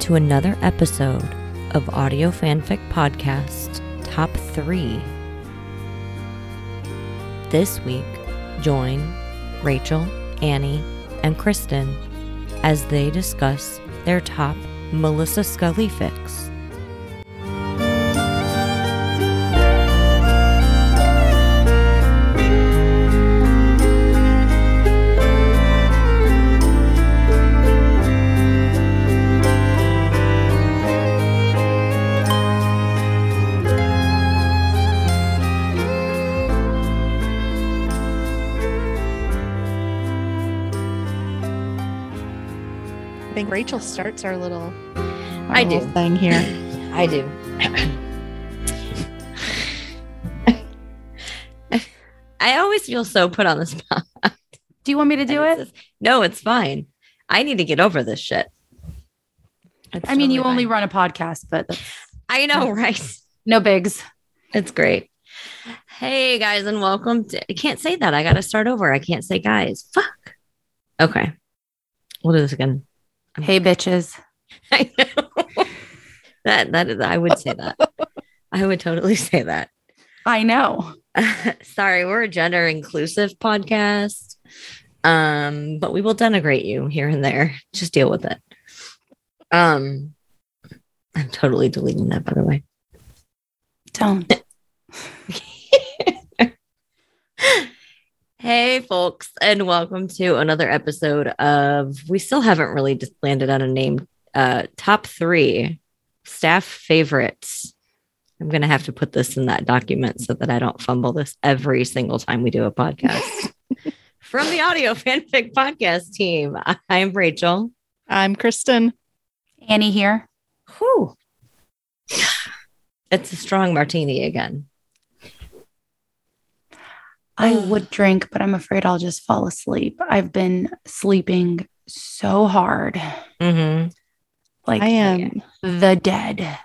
To another episode of Audio Fanfic Podcast Top 3. This week, join Rachel, Annie, and Kristen as they discuss their top Melissa Scully fics. Rachel starts our little, our I do. little thing here. I do. I always feel so put on the spot. Do you want me to do And it? it's just- no, it's fine. I need to get over this shit. It's I mean, you totally only run a podcast, but I know, right? no bigs. It's great. Hey guys, and welcome to I can't say that. I gotta start over. I can't say guys. Fuck. Okay. We'll do this again. Hey, bitches. I know. that that is I would say that. I would totally say that. I know. Sorry, we're a gender inclusive podcast. Um, but we will denigrate you here and there. Just deal with it. Um, I'm totally deleting that, by the way. Don't. Hey, folks, and welcome to another episode of. We still haven't really just landed on a name. Uh, top three staff favorites. I'm gonna have to put this in that document so that I don't fumble this every single time we do a podcast. From the Audio Fanfic Podcast team, I'm Rachel. I'm Kristen. Annie here. Whew. It's a strong martini again. I would drink, but I'm afraid I'll just fall asleep. I've been sleeping so hard, Mm-hmm. like I am the dead.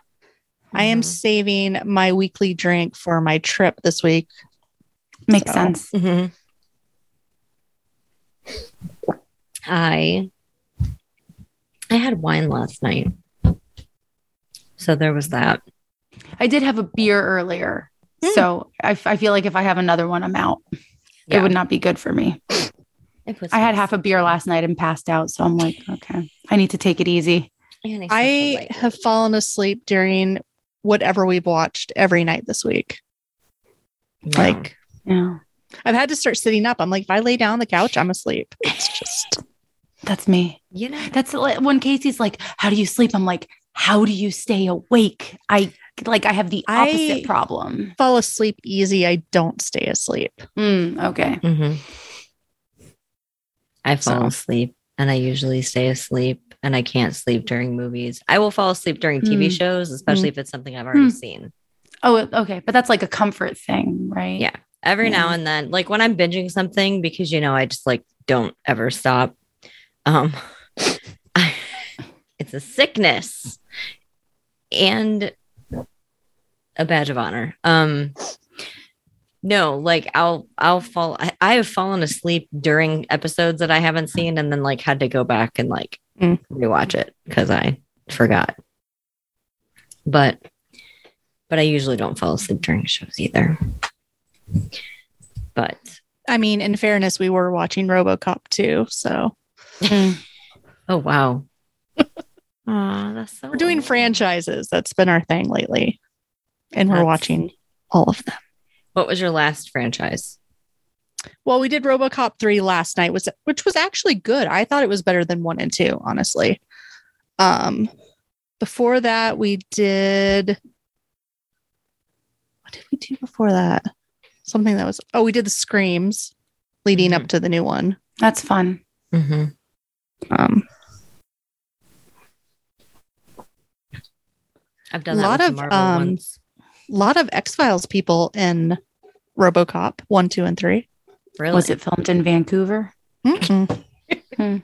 I am Mhm. saving my weekly drink for my trip this week. Makes So- sense. Mhm. I I had wine last night. So there was that. I did have a beer earlier. Hmm. So I, f- I feel like if I have another one, I'm out. Yeah. It would not be good for me. It was I had half a beer last night and passed out. So I'm like, okay, I need to take it easy. And I I have fallen asleep during whatever we've watched every night this week. Yeah. Like Yeah, I've had to start sitting up. I'm like, if I lay down on the couch, I'm asleep. It's just that's me. you know That's like when Casey's like, "How do you sleep?" I'm like, "How do you stay awake?" I like I have the opposite I- problem. fall asleep easy. I don't stay asleep. Mm, okay. Mhm. I fall So- asleep and I usually stay asleep and I can't sleep during movies. I will fall asleep during TV Hmm. shows, especially if it's something I've already Hmm. seen. Oh, okay. But that's like a comfort thing, right? Yeah. every now and then like when i'm binging something because you know i just like don't ever stop um I, it's a sickness and a badge of honor um no like i'll i'll fall I, I have fallen asleep during episodes that i haven't seen and then like had to go back and like Mm. rewatch it because i forgot but but i usually don't fall asleep during shows either but I mean, in fairness, we were watching RoboCop too, so Mm. oh wow Aw, that's so we're doing franchises. That's been our thing lately, and we're That's- watching all of them. what was your last franchise Well, we did RoboCop 3 last night, was which was actually good. I thought it was better than 1 and 2, honestly. Um before that we did What did we do before that? Something that was Oh, we did the Screams leading up to the new one. That's fun. mm-hmm. Um i've done A lot of, um, ones a lot of X-Files people in RoboCop 1, 2 and 3. really Was it filmed in Vancouver? Hmm.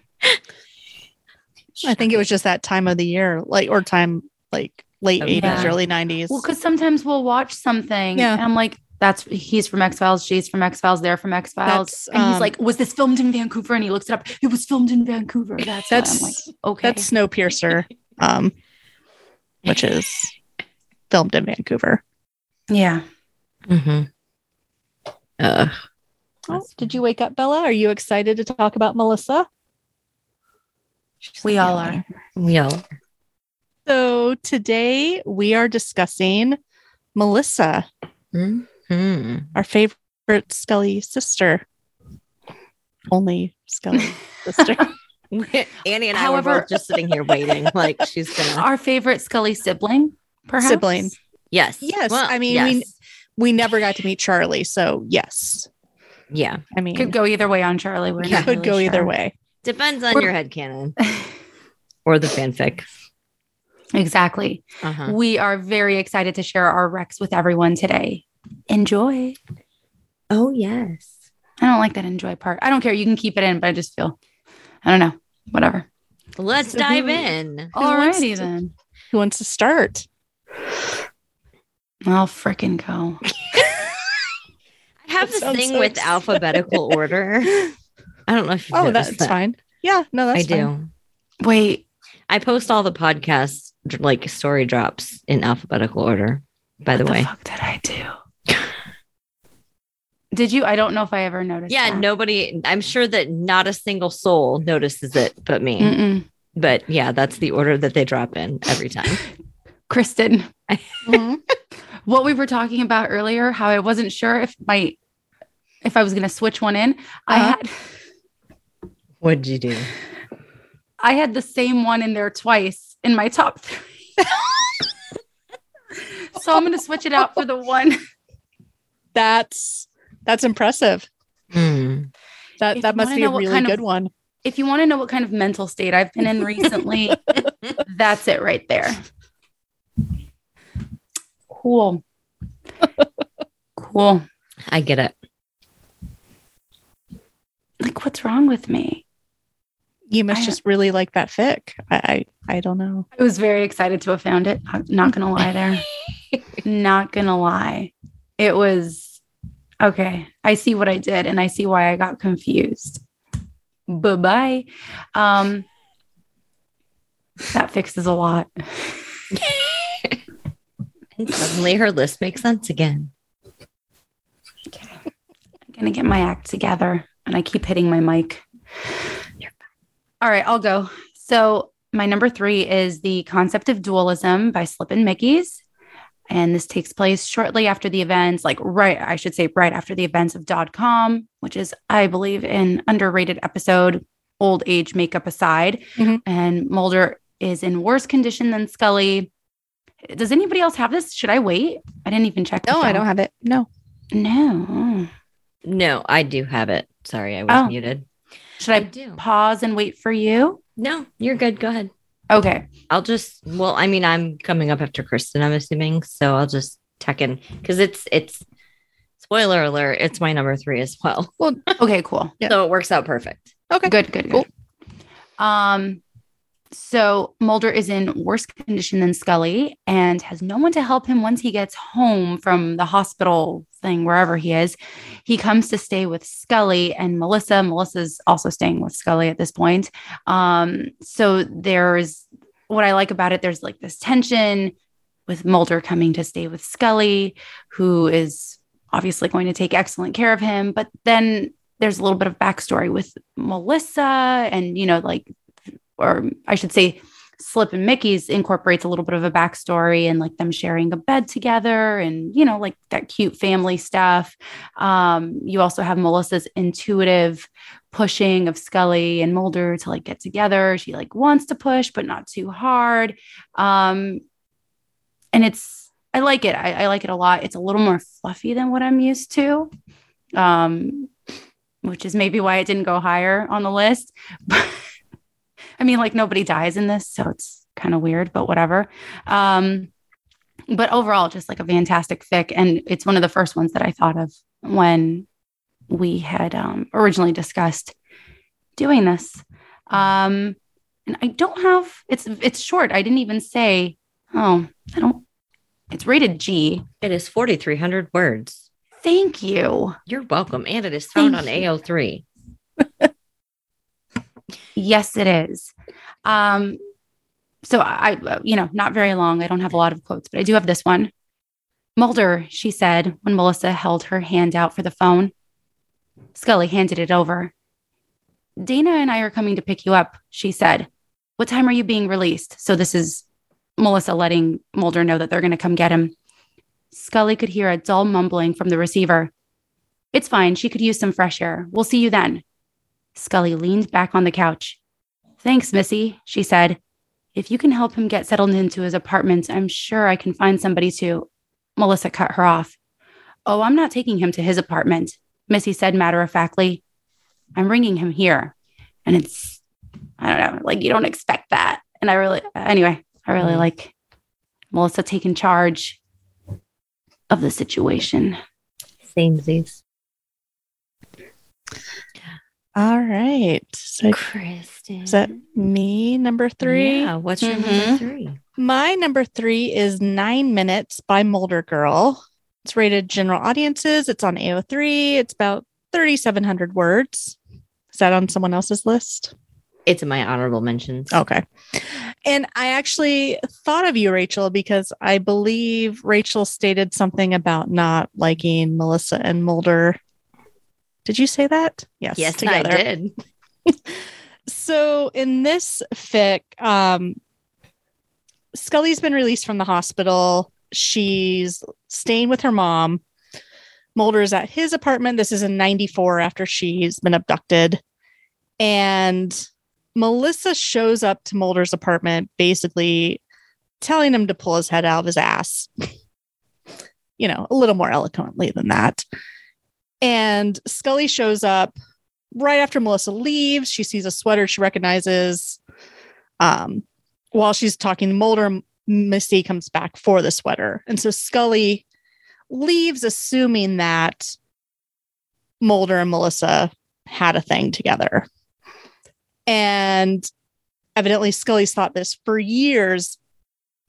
I think it was just that time of the year, like or time like late Oh, 80s, yeah. early 90s. Well, because sometimes we'll watch something Yeah. and I'm like, that's he's from X Files, she's from X Files, they're from X Files. That's, And he's um, like, Was this filmed in Vancouver? And he looks it up. It was filmed in Vancouver. That's, why I'm That's- like, okay. That's Snowpiercer. um, which is filmed in Vancouver. Yeah. Mm-hmm. Uh, Oh, did you wake up, Bella? Are you excited to talk about Melissa? We all are. we all. So today we are discussing Melissa, hmm our favorite Scully sister. Only Scully sister. Annie and I However- were both just sitting here waiting, like she's gonna. Our favorite Scully sibling, perhaps. Sibling. Yes. Yes, Well, I mean, we- yes. we never got to meet Charlie, so yes. yeah. I mean, Could go either way on Charlie. We're not could really go either way. Depends on We're- your headcanon or the fanfic. exactly. Uh-huh. We are very excited to share our recs with everyone today. Enjoy. Oh yes. I don't like that enjoy part. I don't care. You can keep it in, but I just feel, I don't know. Whatever. Let's So dive who- in. wants Alrighty to- then. Who wants to start? I'll frickin' go. I have this thing so with exciting. alphabetical order. I don't know if you Oh, that's that. fine. Yeah, no, that's I do. Wait, I post all the podcasts like story drops in alphabetical order. By the what way, the fuck did I do? Did you? I don't know if I ever noticed. yeah, that. nobody. I'm sure that not a single soul notices it, but me. Mm-mm. But yeah, that's the order that they drop in every time. Kristen, Mhm. What we were talking about earlier, how I wasn't sure if my if I was going to switch one in. I Uh-huh. had What'd you do? I had the same one in there twice in my top three. so I'm going to switch it out for the one. That's that's impressive. Hmm. That If that you must be know a what really kind of- good one. If you want to know what kind of mental state I've been in recently, that's it right there. Cool. cool. I get it. Like, what's wrong with me? You must I- just really like that fic. I, I I don't know. I was very excited to have found it. I'm not gonna lie there. not gonna lie. It was okay. I see what I did and I see why I got confused. Bye-bye. Um that fixes a lot. And suddenly her list makes sense again. Okay. I'm gonna get my act together and I keep hitting my mic. All right, I'll go. So my number three is the concept of dualism by Slippin' Mickey's. And this takes place shortly after the events, like right, I should say right after the events of Dod Kalm, which is, I believe, an underrated episode, old age makeup aside. Mhm. And Mulder is in worse condition than Scully. Does anybody else have this? Should I wait? I didn't even check. the No, I don't have it. No. No. No, I do have it. Sorry, I was Oh. muted. Should I I do. pause and wait for you? No, you're good. Go ahead. Okay. I'll just well, I mean, I'm coming up after Kristen, I'm assuming. So I'll just tuck in because it's it's spoiler alert, it's my number three as well. well. Okay, cool. Yeah. So it works out perfect. Okay. Good, good, Cool. good. Um, so Mulder is in worse condition than Scully and has no one to help him once he gets home from the hospital thing, wherever he is. He comes to stay with Scully and Melissa. Melissa's also staying with Scully at this point. Um, so there's what I like about it, there's like this tension with Mulder coming to stay with Scully, who is obviously going to take excellent care of him. But then there's a little bit of backstory with Melissa and, you know, like, or I should say, Slip and Mickey's incorporates a little bit of a backstory and like them sharing a bed together and, you know, like that cute family stuff. Um, you also have Melissa's intuitive pushing of Scully and Mulder to like get together. She like wants to push, but not too hard. Um, and it's, I like it. I, I like it a lot. It's a little more fluffy than what I'm used to. Um, which is maybe why it didn't go higher on the list. I mean, like nobody dies in this, so it's kind of weird, but whatever. Um, but overall, just like a fantastic fic. And it's one of the first ones that I thought of when we had um, originally discussed doing this. Um, and I don't have it's it's short. I didn't even say, oh, I don't it's rated G. It is 4,300 words. Thank you. You're welcome. And it is found Thank on you. AO3. Yes, it is. Um, so I, you know, not very long. I don't have a lot of quotes, but I do have this one. Mulder, she said when Melissa held her hand out for the phone. Scully handed it over. Dana and I are coming to pick you up, she said. What time are you being released? So this is Melissa letting Mulder know that they're going to come get him. Scully could hear a dull mumbling from the receiver. It's fine. She could use some fresh air. We'll see you then. Scully leaned back on the couch. Thanks, Missy, she said. If you can help him get settled into his apartment, I'm sure I can find somebody to. Melissa cut her off. Oh, I'm not taking him to his apartment, Missy said matter of factly. I'm bringing him here. And it's, I don't know, like you don't expect that. And I really, anyway, I really mm-hmm. like Melissa taking charge of the situation. Samesies. All right. So Kristen. is that me, number three? Yeah. What's your Mhm. number three? My number three is Nine Minutes by Mulder Girl. It's rated general audiences. It's on AO3. It's about 3,700 words. Is that on someone else's list? It's in my honorable mentions. Okay. And I actually thought of you, Rachel, because I believe Rachel stated something about not liking Melissa and Mulder. Did you say that? Yes. yes, together. I did. So in this fic, um, Scully's been released from the hospital. She's staying with her mom. Mulder is at his apartment. This is in 94 after she's been abducted. And Melissa shows up to Mulder's apartment, basically telling him to pull his head out of his ass. you know, a little more eloquently than that. And Scully shows up right after Melissa leaves. She sees a sweater she recognizes. Um, while she's talking to Mulder, Missy comes back for the sweater. And so Scully leaves, assuming that Mulder and Melissa had a thing together. And evidently, Scully's thought this for years.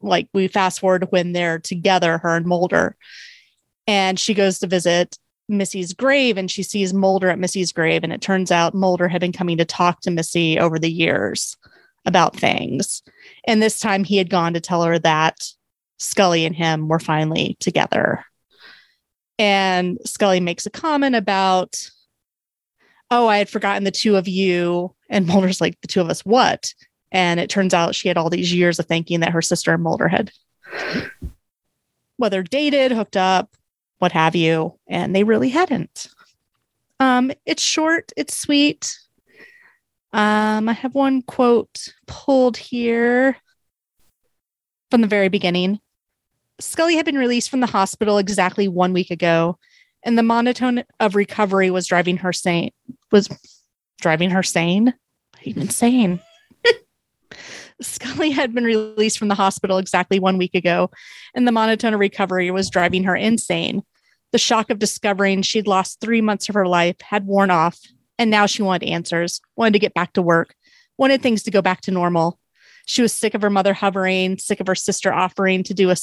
Like we fast forward when they're together, her and Mulder. And she goes to visit Missy's grave and she sees Mulder at Missy's grave. And it turns out Mulder had been coming to talk to Missy over the years about things. And this time he had gone to tell her that Scully and him were finally together. And Scully makes a comment about, oh, I had forgotten the two of you. And Mulder's like, the two of us, what? And it turns out she had all these years of thinking that her sister and Mulder had whether dated, hooked up, what have you. And they really hadn't. Um, it's short, it's sweet. Um, I have one quote pulled here from the very beginning. Scully had been released from the hospital exactly one week ago, and the monotone of recovery was driving her sane. Was driving her sane? Even insane. Scully had been released from the hospital exactly one week ago, and the monotone of recovery was driving her insane. The shock of discovering she'd lost three months of her life had worn off, and now she wanted answers, wanted to get back to work, wanted things to go back to normal. She was sick of her mother hovering, sick of her sister offering to do a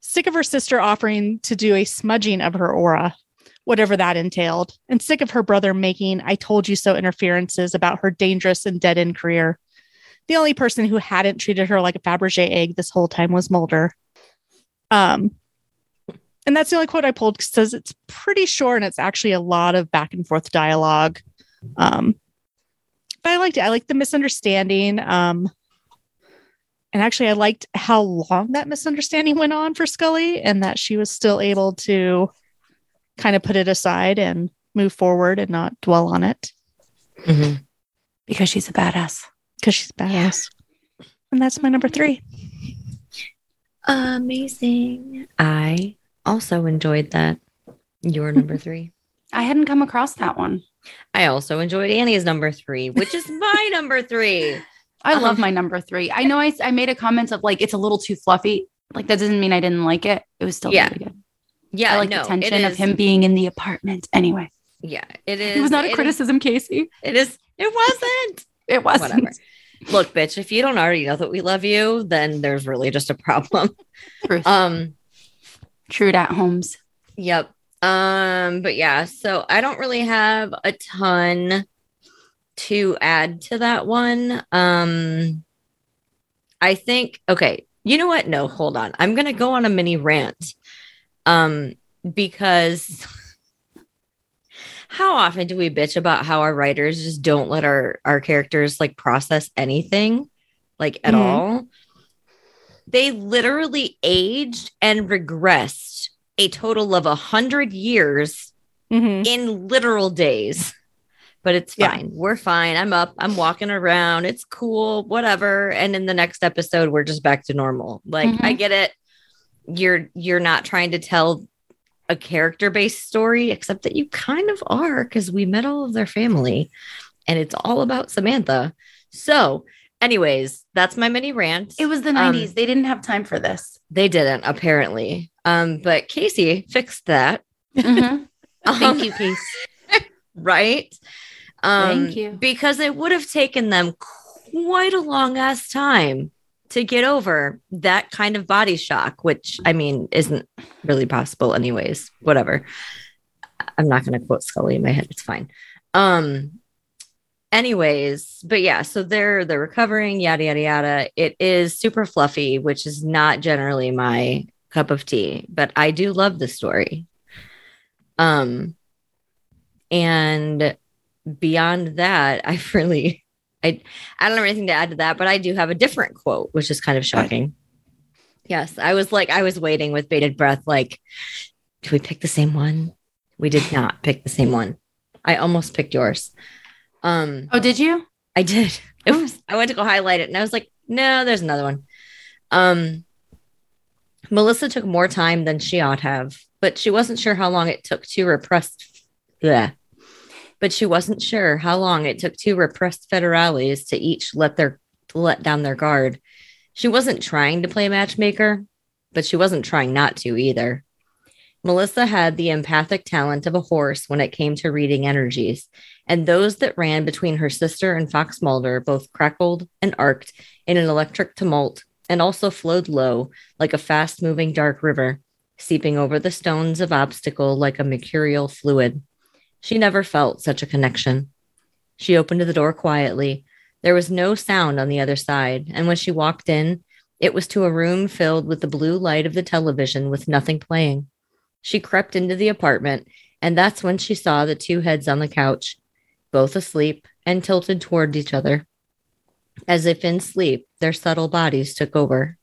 sick of her sister offering to do a smudging of her aura, whatever that entailed, and sick of her brother making I told you so interferences about her dangerous and dead end career. The only person who hadn't treated her like a Fabergé egg this whole time was Mulder. Um, and that's the only quote I pulled because it's pretty short and it's actually a lot of back and forth dialogue. Um, but I liked it. I liked the misunderstanding. Um, and actually, I liked how long that misunderstanding went on for Scully and that she was still able to kind of put it aside and move forward and not dwell on it Mhm. Because she's a badass. because she's badass. And that's my number three. Amazing. I also enjoyed that. Your number three. I hadn't come across that one. I also enjoyed Annie's number three, which is my number three. I love Um, my number three. I know I, I made a comment of like, it's a little too fluffy. Like, that doesn't mean I didn't like it. It was still Yeah. really good. Yeah, I like no, the tension of him being in the apartment. Anyway, Yeah, it is. it was not a it is- criticism, Casey. It is. It wasn't. It wasn't. Whatever. Look, bitch, if you don't already know that we love you, then there's really just a problem. Truth. Um, True at homes. Yep. Um, but yeah, so I don't really have a ton to add to that one. Um, I think okay, you know what? No, hold on. I'm gonna go on a mini rant. Um, because how often do we bitch about how our writers just don't let our our characters like process anything like at Mhm. all? They literally aged and regressed a total of a hundred years Mhm. in literal days. But it's Yeah. fine. We're fine. I'm up. I'm walking around. It's cool. Whatever. And in the next episode, we're just back to normal. Like I Mhm. get it. You're you're not trying to tell a character based story, except that you kind of are because we met all of their family, and it's all about Samantha. So, anyways, that's my mini rant. It was the Um, 90s. they didn't have time for this. They didn't apparently. Um, but Casey fixed that. Mhm. Um, Thank you, Casey. right? Um, Thank you. Because it would have taken them quite a long ass time to get over that kind of body shock, which I mean isn't really possible, anyways. Whatever. I'm not going to quote Scully in my head. It's fine. Um. Anyways, but yeah, so they're they're recovering, yada yada yada. It is super fluffy, which is not generally my cup of tea, but I do love the story. Um, and beyond that, I really, I, I don't have anything to add to that, but I do have a different quote, which is kind of shocking. Yes, I was like, I was waiting with bated breath, like, do we pick the same one? We did not pick the same one. I almost picked yours. Um, Oh, did you? I did. It was I went to go highlight it and I was like, no, there's another one. Um Melissa took more time than she ought have, but she wasn't sure how long it took to repress yeah. But she wasn't sure how long it took two repressed federales to each let their let down their guard. She wasn't trying to play matchmaker, but she wasn't trying not to either. Melissa had the empathic talent of a horse when it came to reading energies, and those that ran between her sister and Fox Mulder both crackled and arced in an electric tumult and also flowed low like a fast moving dark river, seeping over the stones of obstacle like a mercurial fluid. She never felt such a connection. She opened the door quietly. There was no sound on the other side, and when she walked in, it was to a room filled with the blue light of the television with nothing playing. She crept into the apartment, and that's when she saw the two heads on the couch, both asleep and tilted toward each other. As if in sleep, their subtle bodies took over.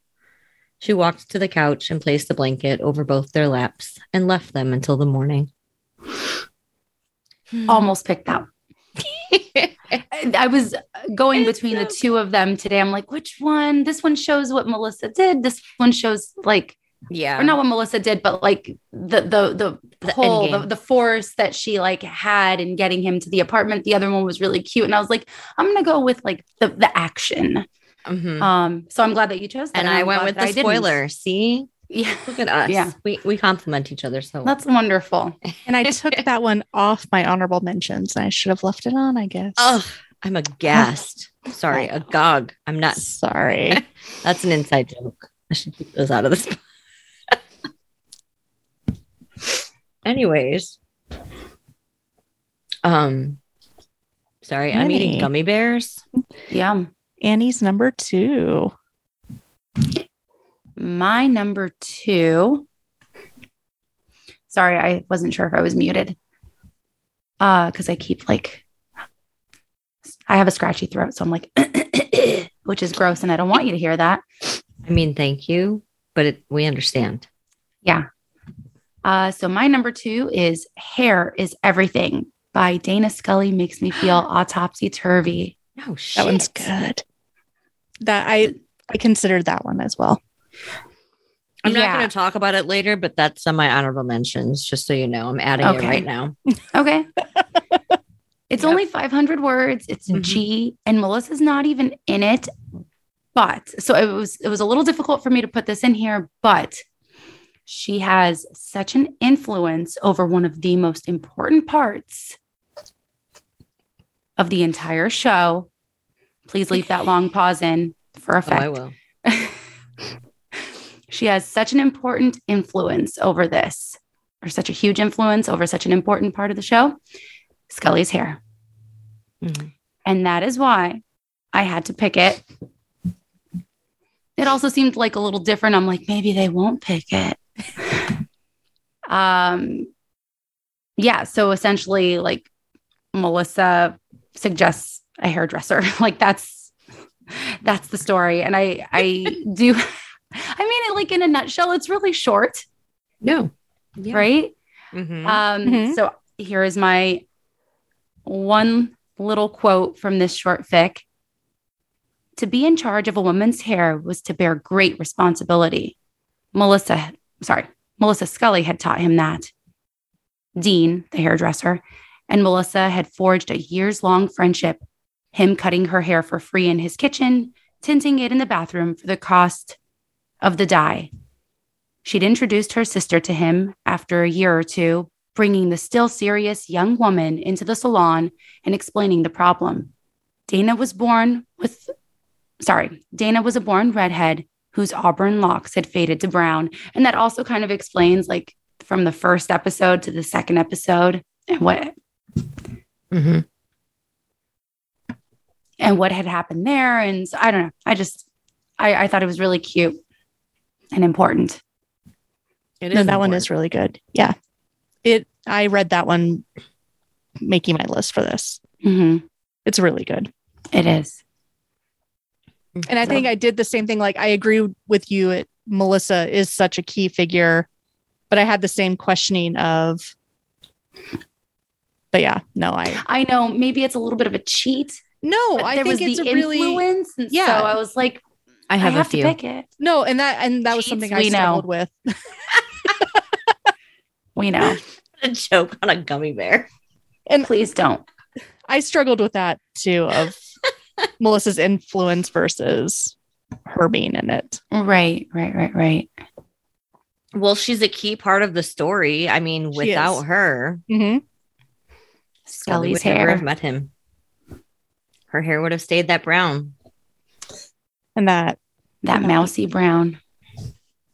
She walked to the couch and placed a blanket over both their laps and left them until the morning. Hmm. Almost picked that. I I was going between the two of them today. I'm like, which one? This one shows what Melissa did. This one shows like, yeah. or not what Melissa did, but like the the the, The pull, the, the force that she like had in getting him to the apartment. The other one was really cute, and I was like, I'm gonna go with like the the action. Mhm. Um, so I'm glad that you chose that. and I I'm went with the I didn't. spoiler. See, Yeah, look at us. Yeah. we we complement each other so well. that's wonderful. And I took that one off my honorable mentions. I should have left it on, I guess. Oh, I'm aghast. Sorry, I know. agog. I'm not. sorry. That's an inside joke. I should keep those out of this. Anyways, um, sorry, I'm eating gummy bears. Yeah. Annie's number two. My number two. Sorry, I wasn't sure if I was muted. Uh, because I keep like I have a scratchy throat, so I'm like which is gross, and I don't want you to hear that. I mean, thank you, but it, we understand. Uh, so my number two is Hair is Everything by Dana Scully makes me feel autopsy turvy. Oh shit. That one's good. That I I considered that one as well. I'm not going to talk about it later, but that's on my honorable mentions. Just so you know, I'm adding Okay. it right now. Okay. It's Yep. only 500 words. It's Mhm. G, and Melissa's not even in it. But so it was it was a little difficult for me to put this in here, but she has such an influence over one of the most important parts of the entire show. Please leave that long pause in for Oh, effect. I will. she has such an important influence over this, or such a huge influence over such an important part of the show Scully's hair. Mhm. And that is why I had to pick it It also seemed like a little different. I'm like, maybe they won't pick it. um, yeah. So essentially, like Melissa suggests a hairdresser. like that's that's the story. And I I do. I mean, it like in a nutshell, it's really short, No. Yeah. right? Mhm. Um, Mhm. So here is my one little quote from this short fic. To be in charge of a woman's hair was to bear great responsibility. Melissa, sorry, Melissa Scully had taught him that. Dean, the hairdresser, and Melissa had forged a years long friendship, him cutting her hair for free in his kitchen, tinting it in the bathroom for the cost of the dye. She'd introduced her sister to him after a year or two, bringing the still serious young woman into the salon and explaining the problem. Dana was born with, sorry, Dana was a born redhead whose auburn locks had faded to brown. And that also kind of explains, like, from the first episode to the second episode and what Mhm. and what had happened there. And so, I don't know. I just I, I thought it was really cute and important. It No, is that one is really good. Yeah. It I read that one making my list for this. hmm It's really good. It is. And I think I did the same thing. Like I agree with you. It, Melissa is such a key figure, but I had the same questioning of. But yeah, no, I I know maybe it's a little bit of a cheat. no, I there think was it's the a really influence. And Yeah. So I was like, I I have, have, a to few. pick it. no, and that and that was something I we know. struggled with. We know. a joke on a gummy bear. And please don't. I struggled with that too of Melissa's influence versus her being in it. Right, right, right, right. Well, she's a key part of the story. I mean, without her, Mm-hmm. Scully Scully's would never have met him. Her hair would have stayed that brown, And that That mousy brown.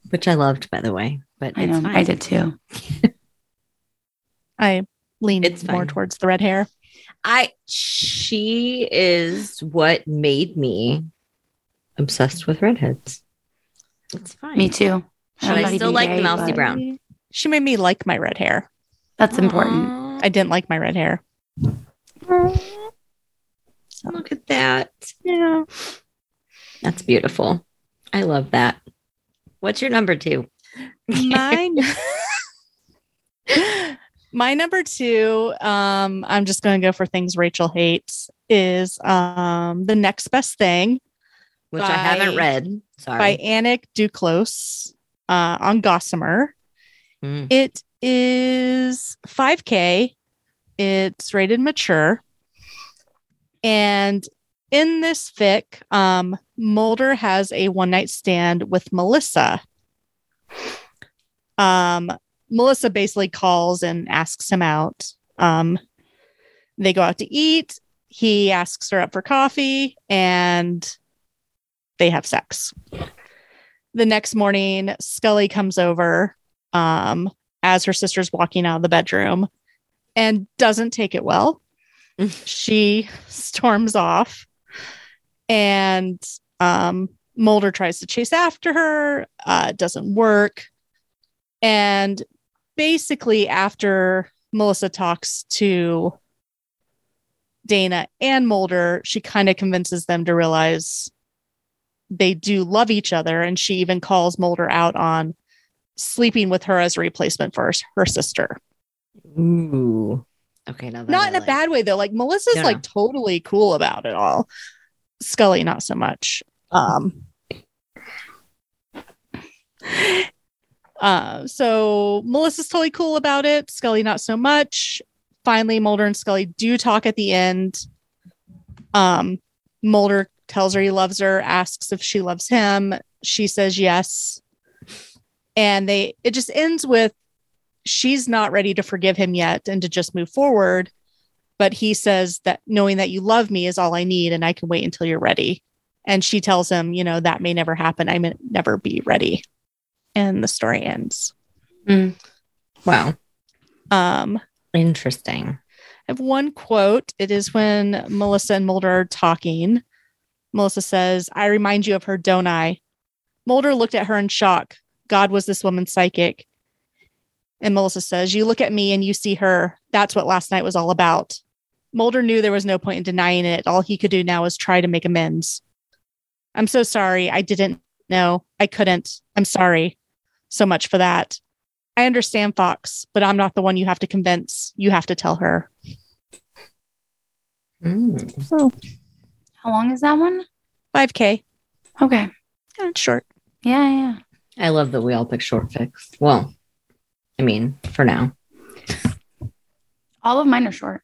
which I loved, by the way. But I know. fine. I did too. I leaned It's more fine. towards the red hair. I she is what made me obsessed with redheads. It's fine. Me too. But I'm I still like the gay, mousy but brown. She made me like my red hair. That's important. I didn't like my red hair. Look at that. Yeah. That's beautiful. I love that. What's your number two? Mine. My number two, um, I'm just going to go for things Rachel hates, is um, The Next Best Thing Which I haven't read. Sorry. by Anik Duclos uh, on Gossamer. Mm. It is 5K. It's rated mature. And in this fic, um, Mulder has a one night stand with Melissa. Um, Melissa basically calls and asks him out. Um, they go out to eat. He asks her up for coffee and they have sex. The next morning, Scully comes over um, as her sister's walking out of the bedroom and doesn't take it well. she storms off and um, Mulder tries to chase after her. Uh, doesn't work. And basically, after Melissa talks to Dana and Mulder, she kind of convinces them to realize they do love each other. And she even calls Mulder out on sleeping with her as a replacement for her, her sister. Ooh. Okay. Now that Not I in a bad way, though. Like Melissa's No, like no. totally cool about it all. Scully, not so much. Um, uh, so Melissa's totally cool about it. Scully, not so much. Finally, Mulder and Scully do talk at the end. Um, Mulder tells her he loves her, asks if she loves him. She says yes. And they it just ends with she's not ready to forgive him yet and to just move forward. But he says that knowing that you love me is all I need and I can wait until you're ready. And she tells him, you know, that may never happen. I may never be ready. And the story ends. Wow. Um, Interesting. I have one quote. It is when Melissa and Mulder are talking. Melissa says, I remind you of her, don't I? Mulder looked at her in shock. God was this woman psychic. And Melissa says, You look at me and you see her. That's what last night was all about. Mulder knew there was no point in denying it. All he could do now was try to make amends. I'm so sorry. I didn't know. I couldn't. I'm sorry so much for that. I understand Fox, but I'm not the one you have to convince. You have to tell her. Mm. So How long is that one? 5K. Okay. Yeah, it's short. Yeah, yeah. I love that we all pick short fics. Well, I mean, for now. All of mine are short.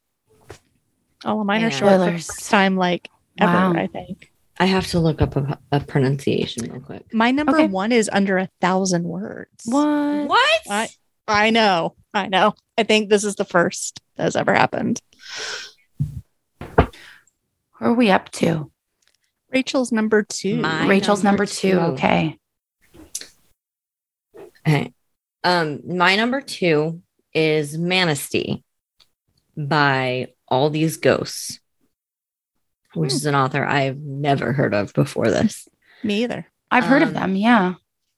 All of mine Yeah. are short. for the Spoilers. first time like ever, Wow. I think. I have to look up a, a pronunciation real quick. My number Okay. one is under a thousand words. What? What? I, I know. I know. I think this is the first that has ever happened. Who are we up to? Rachel's number two. My Rachel's number number, two. two. Okay. Okay. Um, my number two is Manistee by All These Ghosts, which Hmm. is an author I've never heard of before this. Me either. I've heard of Um, them. Yeah.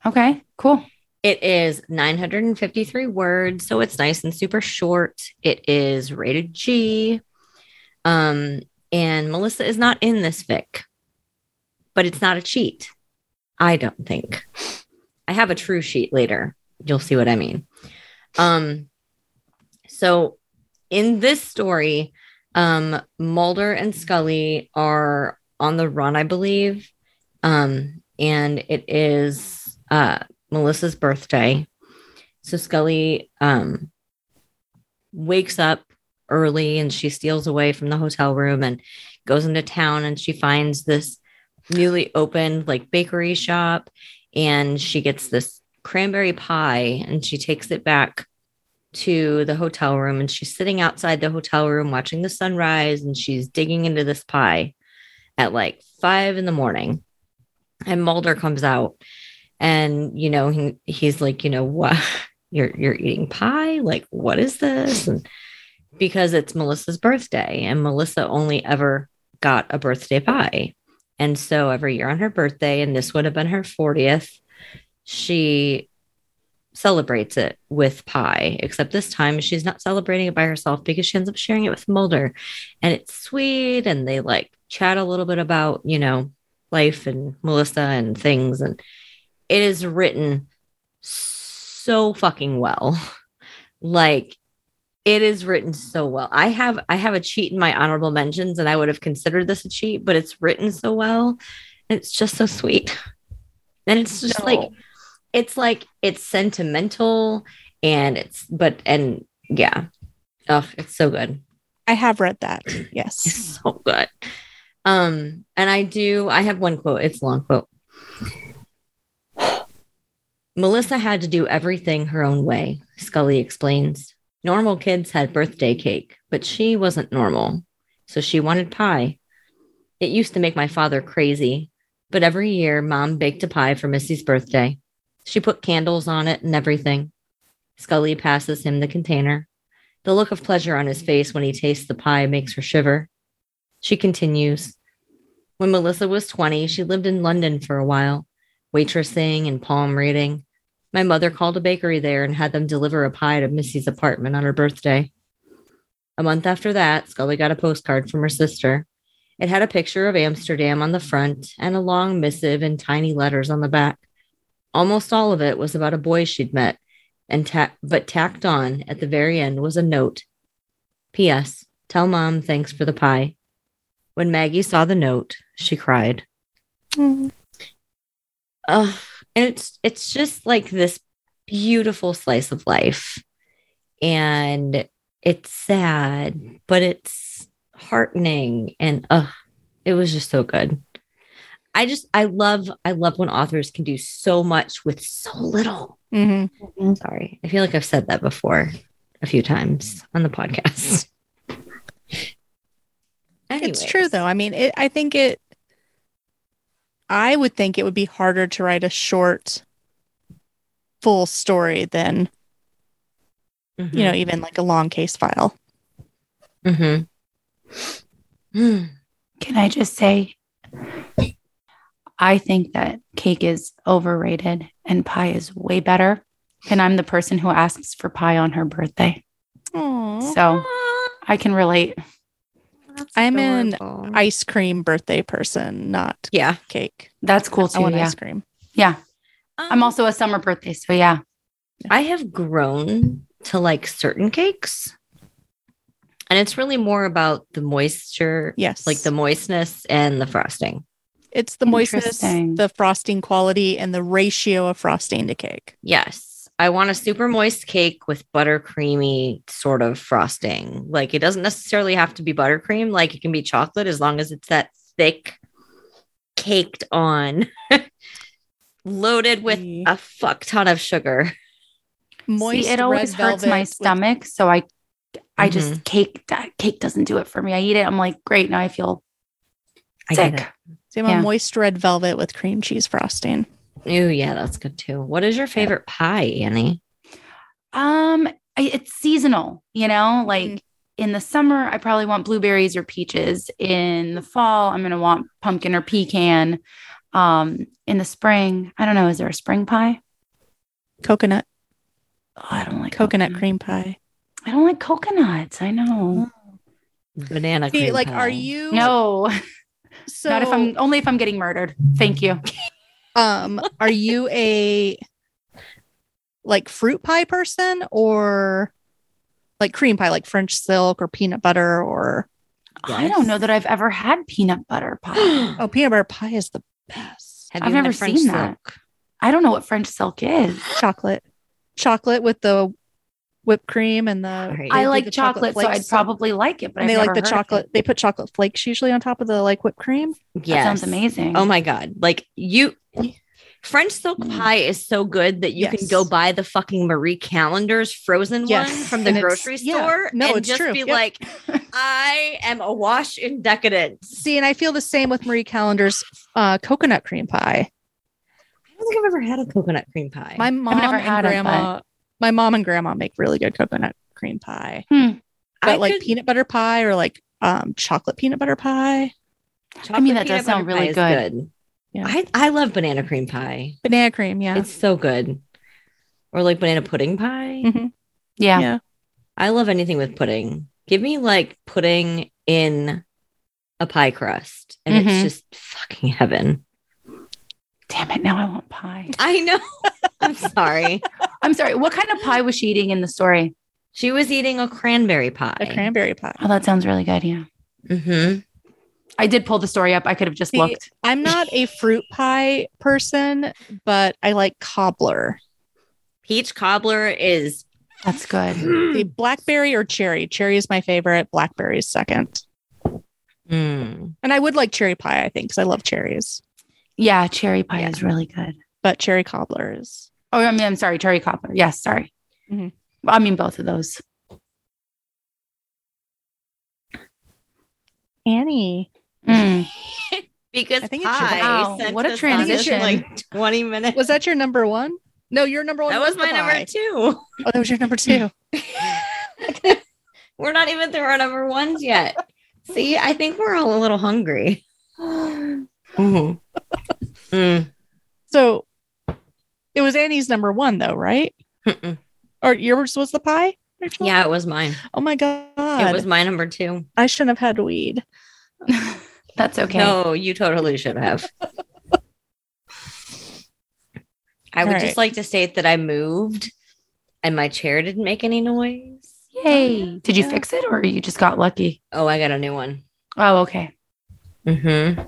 Okay. Cool. It is 953 words, so it's nice and super short. It is rated G. Um, and Melissa is not in this fic, but it's not a cheat. I don't think. I have a true sheet later. You'll see what I mean. Um, so in this story, um, Mulder and Scully are on the run, I believe. Um, and it is uh Melissa's birthday. So Scully um wakes up early and she steals away from the hotel room and goes into town and she finds this newly opened like bakery shop and she gets this cranberry pie and she takes it back to the hotel room and she's sitting outside the hotel room watching the sunrise and she's digging into this pie at like five in the morning. And Mulder comes out and you know he, he's like you know what you're you're eating pie? Like what is this? And because it's Melissa's birthday and Melissa only ever got a birthday pie. And so every year on her birthday and this would have been her 40th she celebrates it with pie except this time she's not celebrating it by herself because she ends up sharing it with Mulder and it's sweet and they like chat a little bit about you know life and Melissa and things and it is written so fucking well. Like it is written so well. I have I have a cheat in my honorable mentions and I would have considered this a cheat, but it's written so well. It's just so sweet. And it's just No. like it's like it's sentimental and it's but and yeah. Oh, it's so good. I have read that. It's Yes. so good. Um, and I do, I have one quote, it's a long quote. Melissa had to do everything her own way, Scully explains. Normal kids had birthday cake, but she wasn't normal. So she wanted pie. It used to make my father crazy, but every year mom baked a pie for Missy's birthday. She put candles on it and everything. Scully passes him the container. The look of pleasure on his face when he tastes the pie makes her shiver. She continues. When Melissa was 20, she lived in London for a while, waitressing and palm reading. My mother called a bakery there and had them deliver a pie to Missy's apartment on her birthday. A month after that, Scully got a postcard from her sister. It had a picture of Amsterdam on the front and a long missive in tiny letters on the back. Almost all of it was about a boy she'd met, and ta- but tacked on at the very end was a note. P.S. Tell mom thanks for the pie. When Maggie saw the note, she cried. Mm. Oh, and it's it's just like this beautiful slice of life. And it's sad, but it's heartening and uh it was just so good. I just I love I love when authors can do so much with so little. Mhm. Sorry. I feel like I've said that before a few times on the podcast. It's true though. I mean, it, I think it. I would think it would be harder to write a short, full story than Mhm. you know even like a long case file. Mhm. Mm. Can I just say, I think that cake is overrated and pie is way better. And I'm the person who asks for pie on her birthday. Aw. So I can relate. That's I'm an ice cream birthday person, not yeah. cake. That's cool too. I want Yeah. ice cream. Yeah. I'm Um, also a summer birthday. So yeah. I have grown to like certain cakes. And it's really more about the moisture, Yes. like the moistness and the frosting. It's the moistness, the frosting quality, and the ratio of frosting to cake. Yes. I want a super moist cake with buttercreamy sort of frosting. Like it doesn't necessarily have to be buttercream, like it can be chocolate as long as it's that thick, caked on, loaded with a fuck ton of sugar. Moist See, it always hurts my velvet with- stomach. So I I Mhm. just cake that cake doesn't do it for me. I eat it. I'm like, great. Now I feel I get sick. So I'm Yeah. a moist red velvet with cream cheese frosting. Oh, yeah, that's good too. What is your favorite pie, Annie? Um, it's seasonal, you know, like Mm. in the summer, I probably want blueberries or peaches. In the fall, I'm gonna want pumpkin or pecan. Um, in the spring, I don't know, is there a spring pie? Coconut, Oh, I don't like coconut cream pie. I don't like coconuts. I know. Banana See, cream like, pie. are you No, so not if I'm only if I'm getting murdered. Thank you. um are you a like fruit pie person or like cream pie, like French silk or peanut butter or I don't know that I've ever had peanut butter pie. oh peanut butter pie is the best. Have I've you never French seen that. I don't know what French silk is. Chocolate. Chocolate with the whipped cream and the Right. I like the chocolate, so I'd probably like it. But and I've they like the heard of it. chocolate. They put chocolate flakes usually on top of the like whipped cream. Yeah, sounds amazing. Oh my god! Like you, French silk Mm. pie is so good that you can go buy the fucking Marie Callender's frozen Yes. one from the And it's- grocery yeah. store No, and it's just true. be Yep. like, I am awash in decadence. See, and I feel the same with Marie Callender's uh, coconut cream pie. I don't think I've ever had a coconut cream pie. My mom never and had it, grandma, my mom and grandma make really good coconut cream pie. Hmm. But I like could- peanut butter pie or like um chocolate peanut butter pie, chocolate mean, that does sound really pie is good. Yeah. I I love banana cream pie. banana cream. Yeah. It's so good. Or like banana pudding pie. Mhm. yeah. Yeah. I love anything with pudding. Give me like pudding in a pie crust, and Mhm. it's just fucking heaven. Damn it! Now I want pie. I know. I'm sorry. I'm sorry. What kind of pie was she eating in the story? She was eating a cranberry pie. A cranberry pie. Oh, that sounds really good. Yeah. hmm I did pull the story up. I could have just See, looked. I'm not a fruit pie person, but I like cobbler. Peach cobbler is That's good. The blackberry or cherry. Cherry is my favorite. Blackberry is second. Mm. And I would like cherry pie, I think, because I love cherries. Yeah, cherry pie Yeah. is really good. But cherry cobbler is Oh, I mean, I'm sorry, cherry cobbler. Yes, sorry. Mhm. I mean, both of those. Annie. Mm. because I think pie your- Wow, what a us on this transition. like 20 minutes. Was that your number one? No, your number one. that was the my number pie. two. Oh, that was your number two. we're not even through our number ones yet. See, I think we're all a little hungry. Mhm. Mm. So it was Annie's number one, though, right? Mm-mm. Or yours was the pie? Rachel? Yeah, it was mine. Oh my god. It was my number two. I shouldn't have had weed. That's okay. No, you totally should have. I would All just like to state that I moved and my chair didn't make any noise. Yay. Did you Yeah. fix it or you just got lucky? Oh, I got a new one. Oh, okay. Mm-hmm.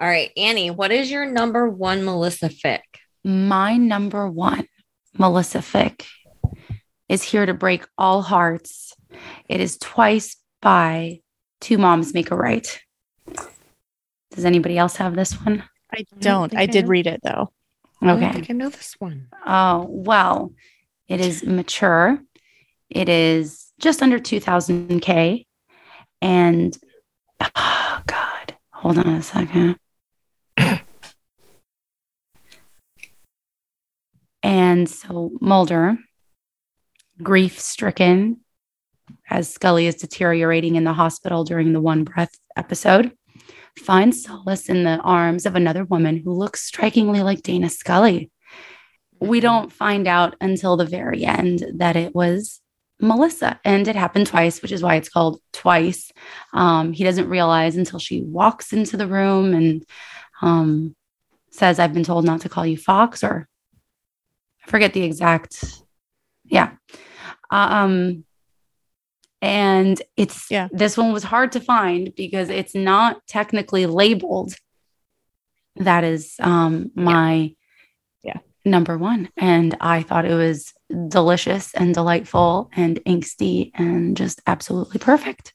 All right, Annie, what is your number one Melissa fic? My number one, Melissa fic, is here to break all hearts. It is twice by Two Moms Make a Right. Does anybody else have this one? I don't don't. I I did know. read it though. I Okay. think I know this one. Oh, well, it is mature. It is just under 2000K. And oh, God, hold on a second. And so Mulder, grief stricken as Scully is deteriorating in the hospital during the one breath episode, finds solace in the arms of another woman who looks strikingly like Dana Scully. We Mhm. don't find out until the very end that it was Melissa, and it happened twice, which is why it's called twice. Um, he doesn't realize until she walks into the room and um, says, I've been told not to call you Fox, or I forget the exact. Yeah. Um, and it's, Yeah. this one was hard to find because it's not technically labeled. That is um, my Yeah. number one. And I thought it was delicious and delightful and angsty and just absolutely perfect.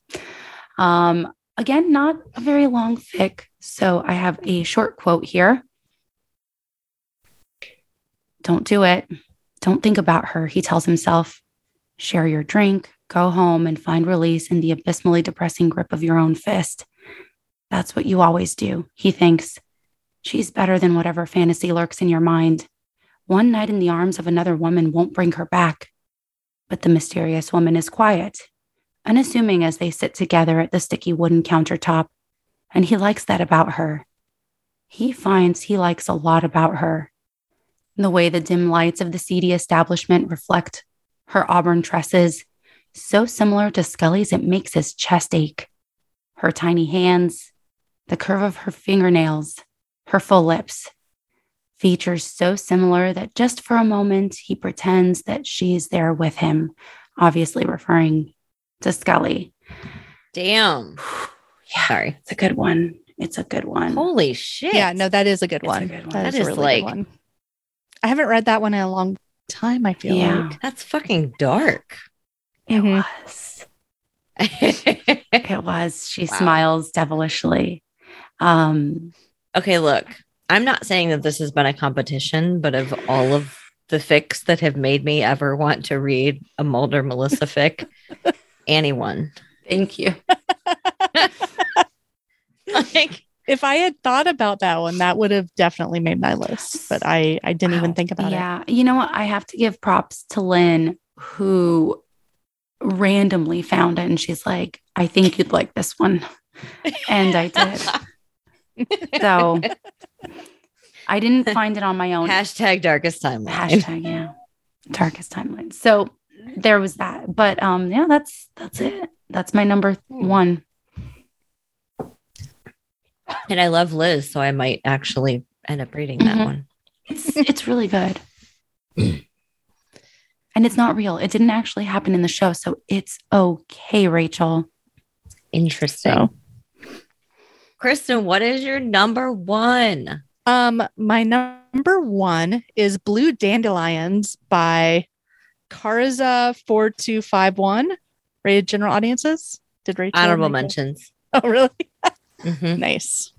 Um, again, not a very long fic. So I have a short quote here. Don't do it. Don't think about her, he tells himself. Share your drink, go home, and find release in the abysmally depressing grip of your own fist. That's what you always do, he thinks. She's better than whatever fantasy lurks in your mind. One night in the arms of another woman won't bring her back. But the mysterious woman is quiet, unassuming as they sit together at the sticky wooden countertop. And he likes that about her. He finds he likes a lot about her. The way the dim lights of the seedy establishment reflect her auburn tresses, so similar to Scully's it makes his chest ache. Her tiny hands, the curve of her fingernails, her full lips. Features so similar that just for a moment he pretends that she's there with him, obviously referring to Scully. Damn. Yeah, Sorry. it's a good one. It's a good one. Holy shit. Yeah, no, that is a good It's a one. good one. That That is, a is really like- good one. I haven't read that one in a long time, I feel Yeah. like. That's fucking dark. It Mhm. was. It was. She Wow. smiles devilishly. Um, okay, look. I'm not saying that this has been a competition, but of all of the fics that have made me ever want to read a Mulder Melissa fic, anyone. thank you. Like, If I had thought about that one, that would have definitely made my list, but I I didn't even think about it. yeah. You know what? I have to give props to Lynn, who randomly found it. And she's like, I think you'd like this one. And I did. So I didn't find it on my own. hashtag darkest timeline. Hashtag, yeah. Darkest timeline. So there was that. But um, yeah, that's that's it. That's my number Hmm. one. And I love Liz, so I might actually end up reading that Mhm. one. It's it's really good. and it's not real. It didn't actually happen in the show. So it's okay, Rachel. Interesting. So, Kristen, what is your number one? um, my number one is Blue Dandelions by Karza four two five one. Rated general audiences. Did Rachel Honorable make it? mentions. Oh, really? Mhm. Nice.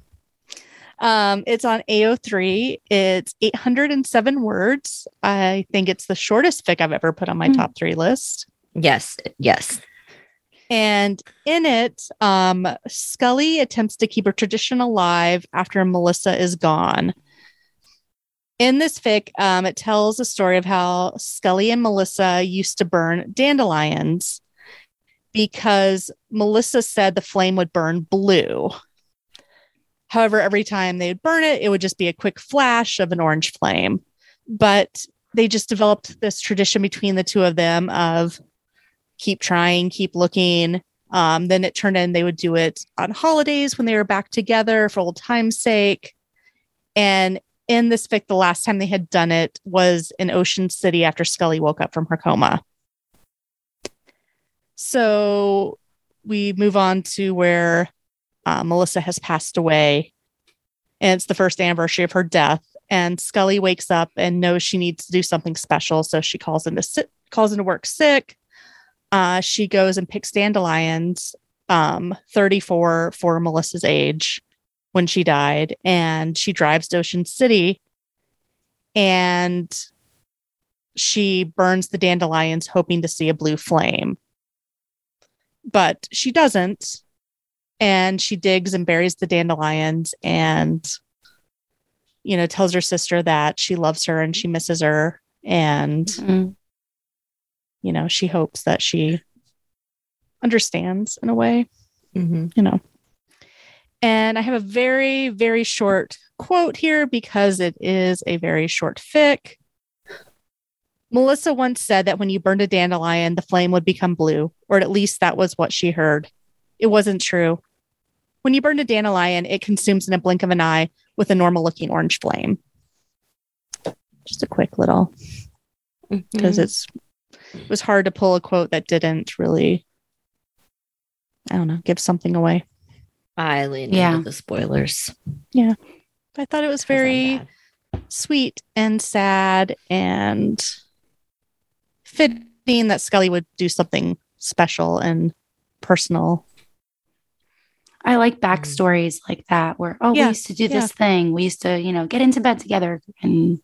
Um, it's on AO3. It's 807 words. I think it's the shortest fic I've ever put on my Hmm. top three list. Yes, yes. And in it, um, Scully attempts to keep a tradition alive after Melissa is gone. In this fic, um, it tells a story of how Scully and Melissa used to burn dandelions because Melissa said the flame would burn blue. However, every time they would burn it, it would just be a quick flash of an orange flame. But they just developed this tradition between the two of them of keep trying, keep looking. Um, then it turned in they would do it on holidays when they were back together for old time's sake. And in this fic, the last time they had done it was in Ocean City after Scully woke up from her coma. So we move on to where uh, Melissa has passed away. And it's the first anniversary of her death. And Scully wakes up and knows she needs to do something special. So she calls into si- calls into work sick. Uh, she goes and picks dandelions, um, 34 for Melissa's age when she died. And she drives to Ocean City and she burns the dandelions, hoping to see a blue flame. But she doesn't. And she digs and buries the dandelions and, you know, tells her sister that she loves her and she misses her. And Mm. you know, she hopes that she understands in a way, Mhm. you know. And I have a very, very short quote here because it is a very short fic. Melissa once said that when you burned a dandelion, the flame would become blue, or at least that was what she heard. It wasn't true. When you burn a dandelion, it consumes in a blink of an eye with a normal looking orange flame. Just a quick little, because Mhm. it's it was hard to pull a quote that didn't really, I don't know, give something away. I lean Yeah. into the spoilers. Yeah, I thought it was very sweet and sad and fitting that Scully would do something special and personal. I like backstories like that where, oh, Yeah, we used to do yeah. this thing. We used to, you know, get into bed together and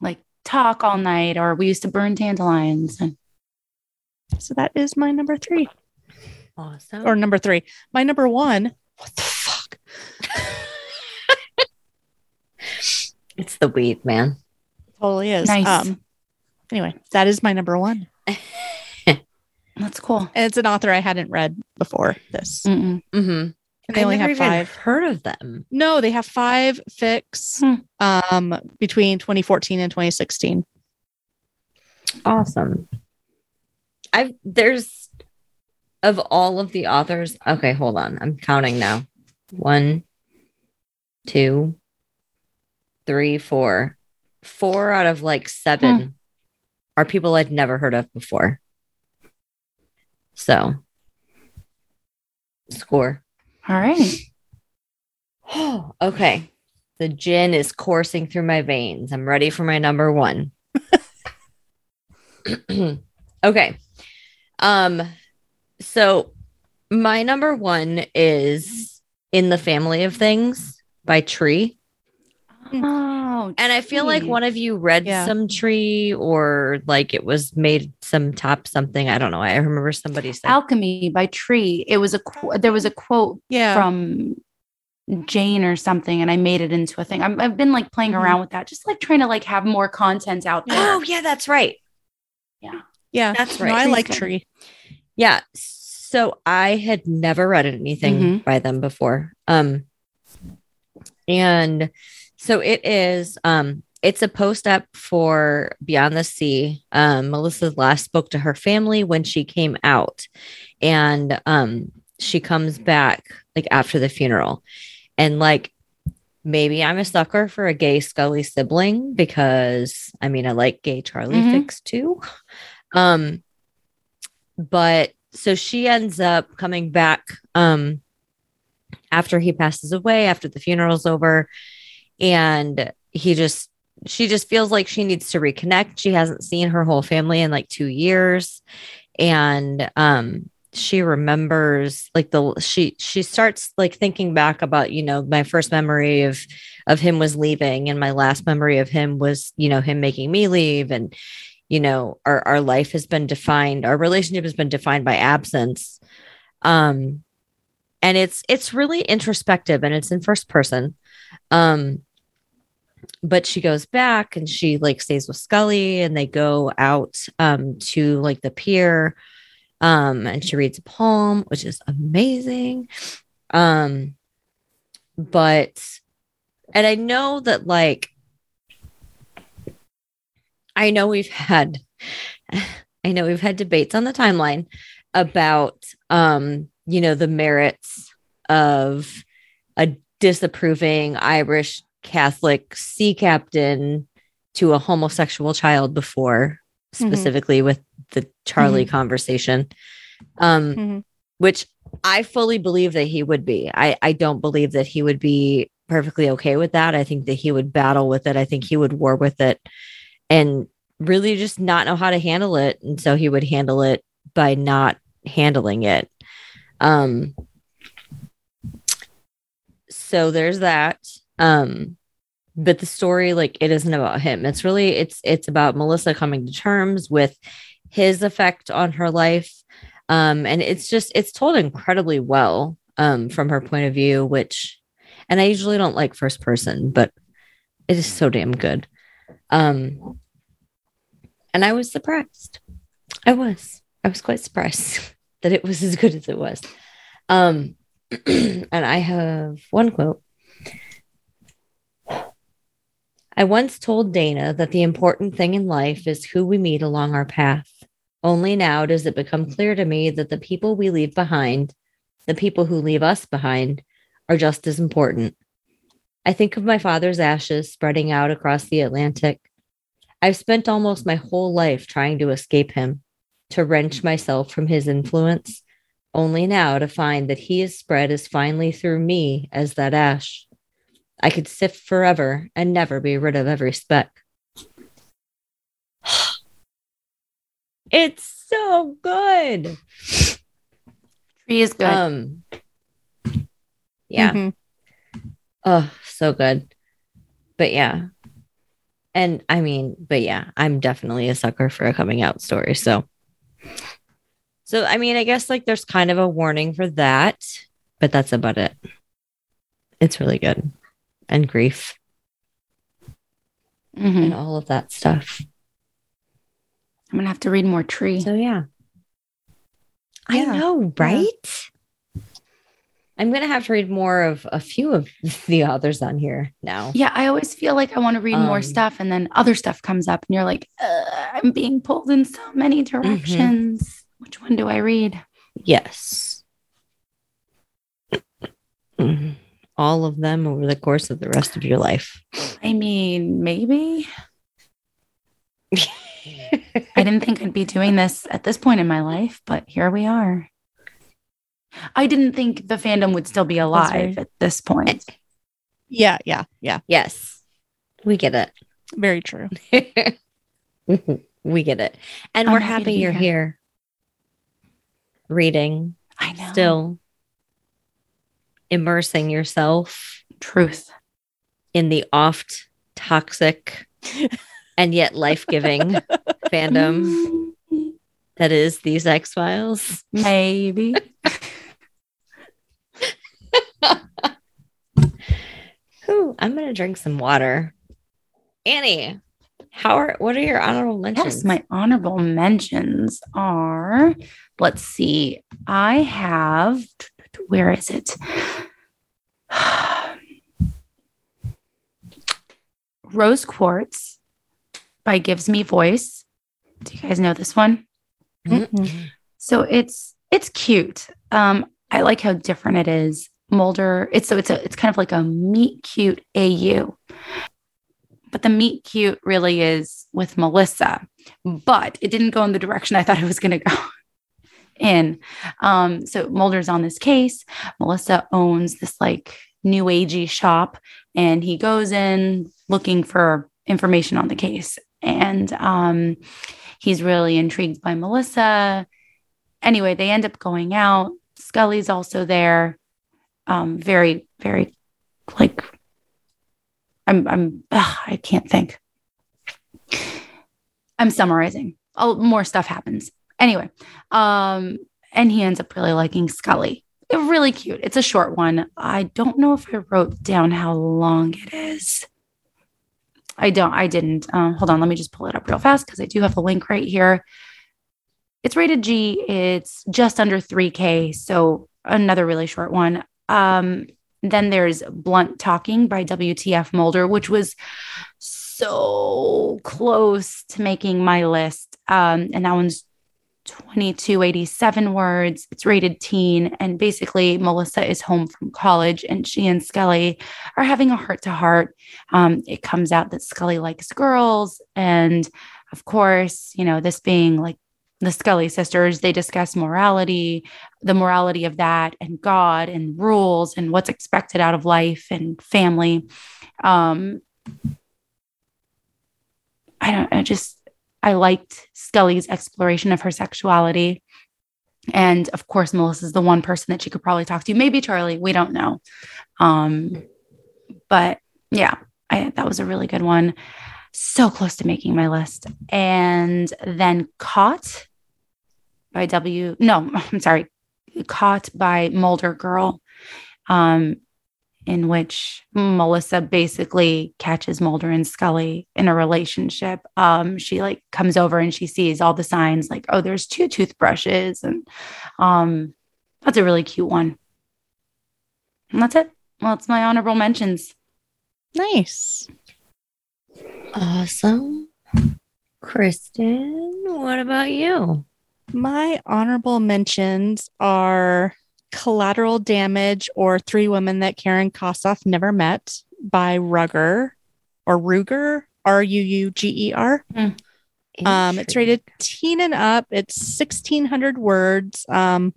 like talk all night, or we used to burn dandelions. And So that is my number three awesome. or number three. My number one. What the fuck? it's the weed, man. Totally is. nice. Um, anyway, that is my number one. That's cool. And it's an author I hadn't read before this. Mm-mm. Mm-hmm. And they I only never have even five. heard of them. No, they have five fics Hmm. um, between 2014 and 2016. Awesome. I've there's of all of the authors. Okay, hold on. I'm counting now. One, two, three, four. Four out of like seven are people I'd never heard of before. So score. All right. Oh, okay. The gin is coursing through my veins. I'm ready for my number one. okay. Um, so my number one is In the Family of Things by Tree. Oh, And I feel like one of you read Yeah. some tree or like it was made some top something. I don't know. I remember somebody said Alchemy by Tree. It was a qu- there was a quote Yeah. from Jane or something, and I made it into a thing. I'm, I've been like playing Mhm. around with that, just like trying to like have more content out there. Oh, yeah, that's right. yeah. Yeah, that's No, right. I like. Tree. Yeah. So I had never read anything Mhm. by them before. Um and so it is um it's a post-ep for Beyond the Sea. Um Melissa last spoke to her family when she came out and um she comes back like after the funeral and like maybe I'm a sucker for a gay Scully sibling because I mean I like gay Charlie Mhm. fics too. Um but so she ends up coming back um after he passes away after the funeral's over and he just she just feels like she needs to reconnect. She hasn't seen her whole family in like 2 years. And um she remembers like the she she starts like thinking back about you know my first memory of of him was leaving and my last memory of him was you know him making me leave. And you know our our life has been defined our relationship has been defined by absence. Um and it's it's really introspective and it's in first person um but she goes back and she like stays with Scully and they go out um to like the pier um and she reads a poem which is amazing. Um but and I know that like I know we've had I know we've had debates on the timeline about um you know the merits of a disapproving Irish Catholic sea captain to a homosexual child before Mhm. specifically with the Charlie conversation um Mhm. which I fully believe that he would be. I, I don't believe that he would be perfectly okay with that. I think that he would battle with it. I think he would war with it and really just not know how to handle it. And so he would handle it by not handling it. Um so there's that. Um but the story like it isn't about him. It's really it's it's about Melissa coming to terms with his effect on her life. Um and it's just it's told incredibly well um from her point of view which and i usually don't like first person but it is so damn good. Um and i was surprised. I was. I was quite surprised that it was as good as it was. Um and I have one quote. I once told Dana that the important thing in life is who we meet along our path. Only now does it become clear to me that the people we leave behind, the people who leave us behind, are just as important. I think of my father's ashes spreading out across the Atlantic. I've spent almost my whole life trying to escape him, to wrench myself from his influence, only now to find that he is spread as finely through me as that ash. I could sift forever and never be rid of every speck. it's so good. Tree is good. Um, yeah. Mhm. Oh, so good. But yeah. And I mean, but yeah, I'm definitely a sucker for a coming out story. So, so I mean, I guess like there's kind of a warning for that, but that's about it. It's really good. And grief Mhm. and all of that stuff. I'm gonna have to read more Tree. So yeah. I Yeah. know, right? I'm gonna have to read more of a few of the authors on here now. Yeah, I always feel like I want to read more Um, stuff, and then other stuff comes up, and you're like, "Uh, I'm being pulled in so many Mm-hmm. Directions. Which one do I read? Yes. All of them over the course of the rest of your life. I mean, maybe. I didn't think I'd be doing this at this point in my life, but here we are. I didn't think the fandom would still be alive at this point. Yeah, yeah, yeah. yes, we get it. Very true. we get it. And I'm we're happy happy you're here. here. Reading, I know. still immersing yourself truth. in the oft toxic and yet life giving fandom that is these X Files. Maybe. Ooh, I'm gonna drink some water. Annie, how are what are your honorable mentions? Yes, my honorable mentions are let's see. I have where is it? Rose Quartz by Gives Me Voice. Do you guys know this one? Mhm. So it's it's cute. Um, I like how different it is. Mulder, it's so it's a it's kind of like a meet cute AU. But the meet cute really is with Melissa, but it didn't go in the direction I thought it was gonna go in. Um, so Mulder's on this case. Melissa owns this like new agey shop, and he goes in looking for information on the case. And um he's really intrigued by Melissa anyway, they end up going out. Scully's also there. Um, very, very like I'm I'm ugh, I can't think. I'm summarizing. Oh, more stuff happens. Anyway, um, and he ends up really liking Scully. Really cute. It's a short one. I don't know if I wrote down how long it is. I don't. I didn't. Um, hold on. Let me just pull it up real fast because I do have the link right here. It's rated G. It's just under 3K. So another really short one. Um, then there's Blunt Talking by WTF Mulder, which was so close to making my list. Um, and that one's 2287 words. It's rated teen. And basically, Melissa is home from college and she and Scully are having a heart to heart. It comes out that Scully likes girls. And of course, you know, this being like the Scully sisters, they discuss morality, the morality of that, and God, and rules, and what's expected out of life and family. Um, I don't. I just I liked Scully's exploration of her sexuality, and of course, Melissa's the one person that she could probably talk to. Maybe Charlie. We don't know. Um, but yeah, I, that was a really good one so close to making my list. And then Caught by W. No, I'm sorry. Caught by Mulder Girl, um, in which Melissa basically catches Mulder and Scully in a relationship. Um, she like comes over and she sees all the signs like, oh, there's two toothbrushes. And um, that's a really cute one. And that's it. Well, it's my honorable mentions. Nice. Awesome. Kristen, what about you? My honorable mentions are Collateral Damage or Three Women That Karen Kosseff Never Met by Rugger or Ruger, R U U G E R. Um, it's rated teen and up. It's 1600 words. Um,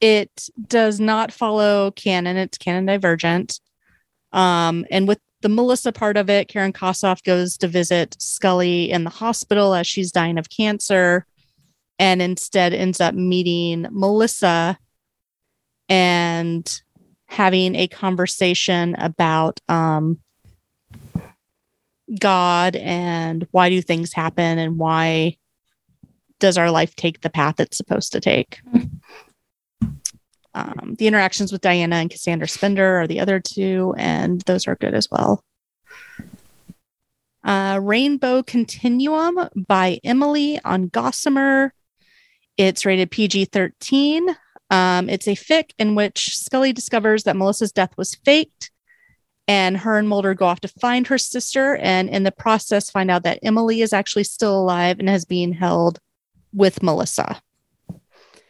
it does not follow canon. It's canon divergent. Um, and with the Melissa part of it, Karen Kosseff goes to visit Scully in the hospital as she's dying of cancer and instead ends up meeting Melissa and having a conversation about um, God and why do things happen and why does our life take the path it's supposed to take. Um, the interactions with Diana and Cassandra Spender are the other two, and those are good as well. Uh, Rainbow Continuum by Emily on Gossamer. It's rated PG 13. Um, it's a fic in which Scully discovers that Melissa's death was faked, and her and Mulder go off to find her sister, and in the process, find out that Emily is actually still alive and has been held with Melissa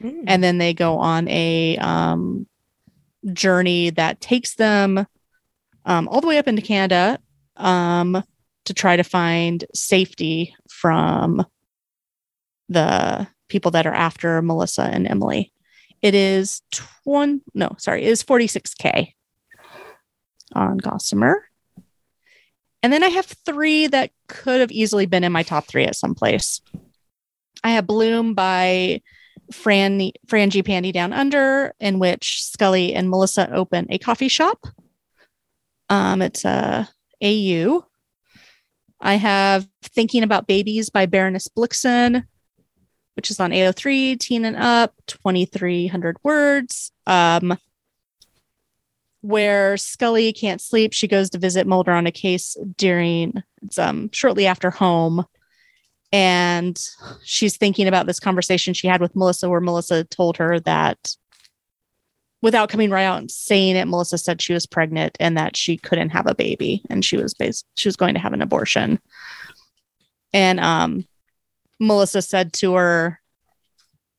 Mm. and then they go on a um, journey that takes them um, all the way up into Canada um, to try to find safety from the people that are after Melissa and Emily. It is 20, no, sorry, it is 46K on Gossamer. And then I have three that could have easily been in my top three at some place. I have Bloom by Fran Frangie Pandy Down Under, in which Scully and Melissa open a coffee shop. Um, it's a AU. I have Thinking About Babies by Baroness Blixen, which is on AO3, teen and up, 2300 words. Um, where Scully can't sleep, she goes to visit Mulder on a case during um shortly after home and she's thinking about this conversation she had with Melissa, where Melissa told her that without coming right out and saying it, Melissa said she was pregnant and that she couldn't have a baby and she was based, she was going to have an abortion. And um, Melissa said to her,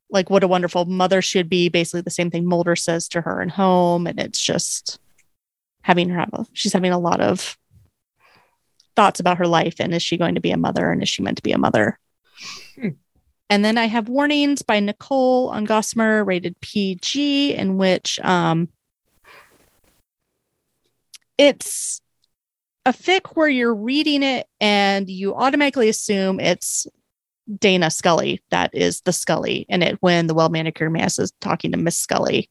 like, what a wonderful mother should be. Basically, the same thing Mulder says to her in home. And it's just having her have a, she's having a lot of thoughts about her life and is she going to be a mother and is she meant to be a mother Hmm. and then i have warnings by nicole on gossamer rated pg in which um it's a fic where you're reading it and you automatically assume it's dana scully that is the scully in it when the well manicured man is talking to miss scully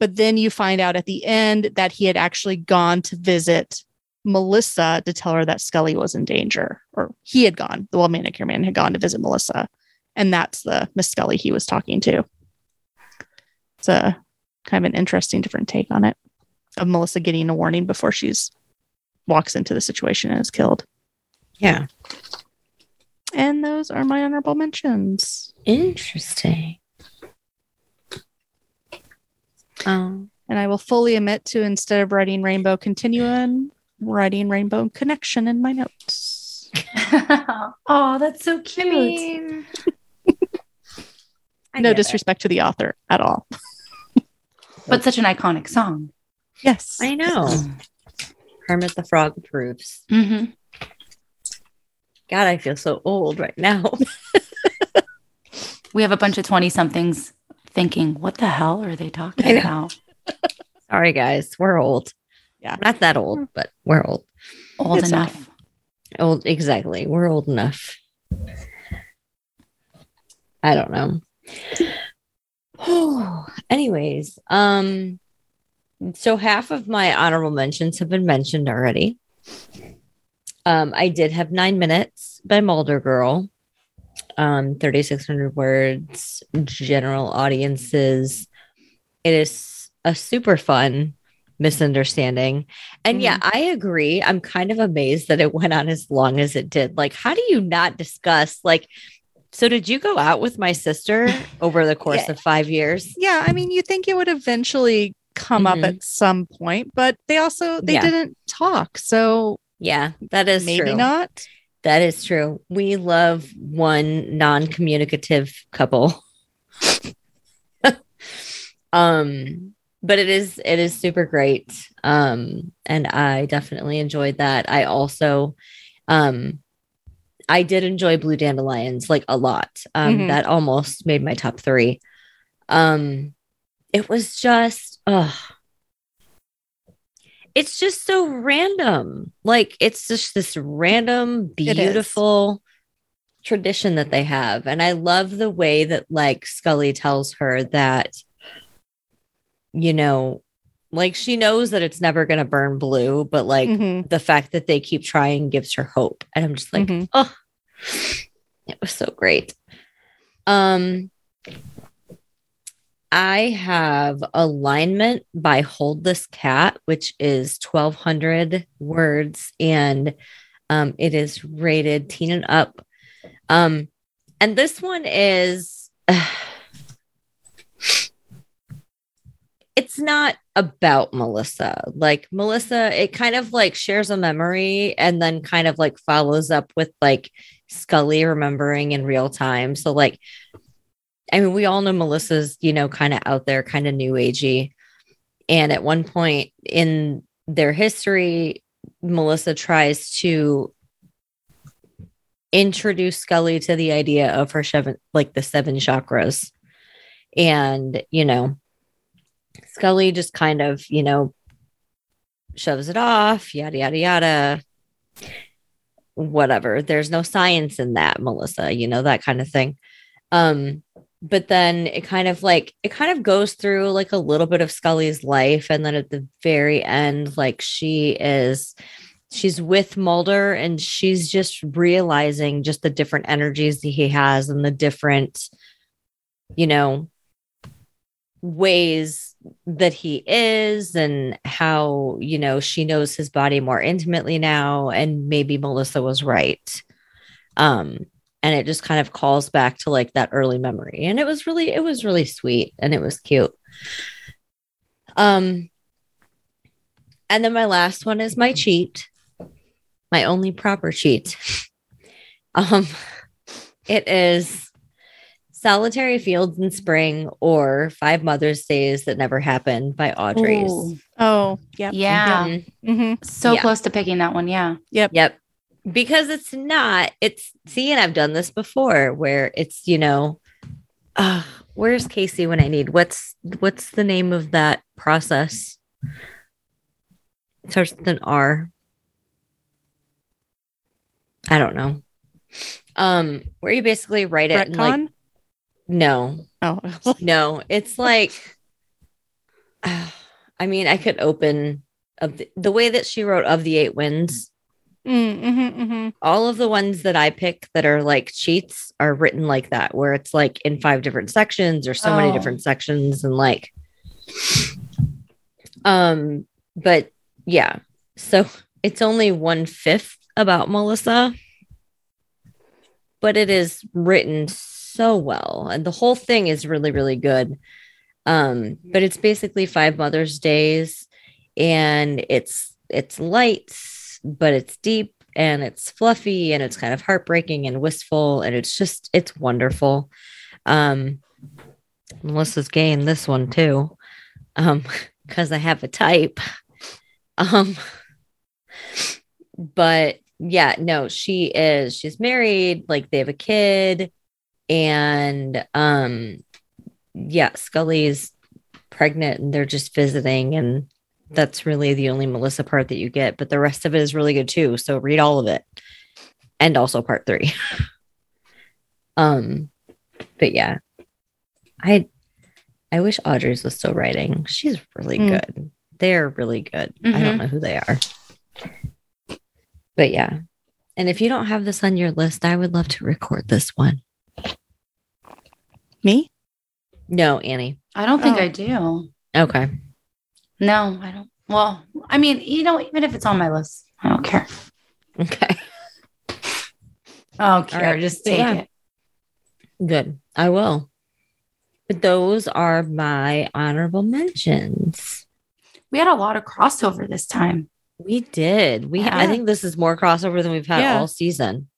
but then you find out at the end that he had actually gone to visit Melissa to tell her that Scully was in danger, or he had gone, the well manicure man had gone to visit Melissa. And that's the Miss Scully he was talking to. It's a kind of an interesting different take on it of Melissa getting a warning before she's walks into the situation and is killed. Yeah. And those are my honorable mentions. Interesting. Um, And I will fully admit to instead of writing Rainbow Continuum, writing Rainbow Connection in my notes. oh, that's so I cute. mean, I no get it. disrespect to the author at all. but such an iconic song. Yes. I know. Kermit the Frog approves. Mhm. God, I feel so old right now. We have a bunch of 20 somethings thinking, what the hell are they talking about? Sorry, guys. We're old. Yeah. Not that old, but we're old. Old It's enough. Old, exactly. We're old enough. I don't know. Anyways, um, so half of my honorable mentions have been mentioned already. Um, I did have nine minutes by Mulder Girl, um, 3,600 words, general audiences. It is a super fun misunderstanding. And yeah, I agree. I'm kind of amazed that it went on as long as it did. Like, how do you not discuss, like, so did you go out with my sister over the course Yeah. of five years? Yeah, I mean, you think it would eventually come up Mhm. at some point, but they also they Yeah. didn't talk. So Yeah, that is maybe true. not. That is true. We love one non-communicative couple. um but it is it is super great. Um and I definitely enjoyed that. I also um I did enjoy Blue Dandelions like a lot. Um Mhm. that almost made my top 3. Um it was just uh it's just so random. Like it's just this random, beautiful tradition that they have. And I love the way that like Scully tells her that, you know, like she knows that it's never going to burn blue, but like Mhm, the fact that they keep trying gives her hope. And I'm just like, mhm. oh, it was so great. Um, I have alignment by Hold This Cat, which is 1200 words and um, it is rated teen and up. Um, and this one is it's not about Melissa. Like Melissa, it kind of like shares a memory and then kind of like follows up with like Scully remembering in real time. So like I mean, we all know Melissa's, you know, kind of out there, kind of new agey. And at one point in their history, Melissa tries to introduce Scully to the idea of her seven, like the seven chakras. And, you know, Scully just kind of, you know, shoves it off, yada, yada, yada. Whatever. There's no science in that, Melissa, you know, that kind of thing. Um, but then it kind of like it kind of goes through like a little bit of Scully's life. And then at the very end, like she is she's with Mulder and she's just realizing just the different energies that he has and the different, you know, ways that he is and how, you know, she knows his body more intimately now. And maybe Melissa was right. Um, and it just kind of calls back to like that early memory. And it was really, it was really sweet and it was cute. Um, and then my last one is my cheat, my only proper cheat. Um, it is Solitary Fields in Spring or Five Mother's Days That Never Happened by Audrey's. Ooh, Oh, yeah. yeah. Mhm. hmm So Yeah. close to picking that one. Yeah. Yep yep. Because it's not, it's see, and I've done this before where it's, you know, uh, where's Casey when I need what's what's the name of that process? It starts with an R. I don't know. Um, where you basically write it and like no, oh, no, it's like I mean, I could open of the, the way that she wrote of the eight winds mm-hmm, hmm all of the ones that I pick that are like cheats are written like that, where it's like in five different sections or so many Oh. different sections and like, um, but yeah, so it's only one fifth about Melissa, but it is written so well, and the whole thing is really, really good. Um, but it's basically five Mother's Days, and it's it's light, but it's deep and it's fluffy and it's kind of heartbreaking and wistful and it's just it's wonderful. Um, Melissa's gay in this one too, um, because I have a type. Um, but yeah, no, she is. She's married. Like they have a kid, and um, yeah, Scully's pregnant, and they're just visiting, and that's really the only Melissa part that you get. But the rest of it is really good too. So read all of it, and also part three. um, but yeah, I I wish Audrey's was still writing. She's really Mm. good. They're really good. I don't Mhm. know who they are. But yeah. And if you don't have this on your list, I would love to record this one. Me? No, Annie. I don't think Oh. I do. Okay. No, I don't. Well, I mean, you know, even if it's on my list, I don't care. Okay. Oh, I don't care. right. Just take Yeah. it. Good. I will. But those are my honorable mentions. We had a lot of crossover this time. We did. We I think this is more crossover than we've had Yeah. all season.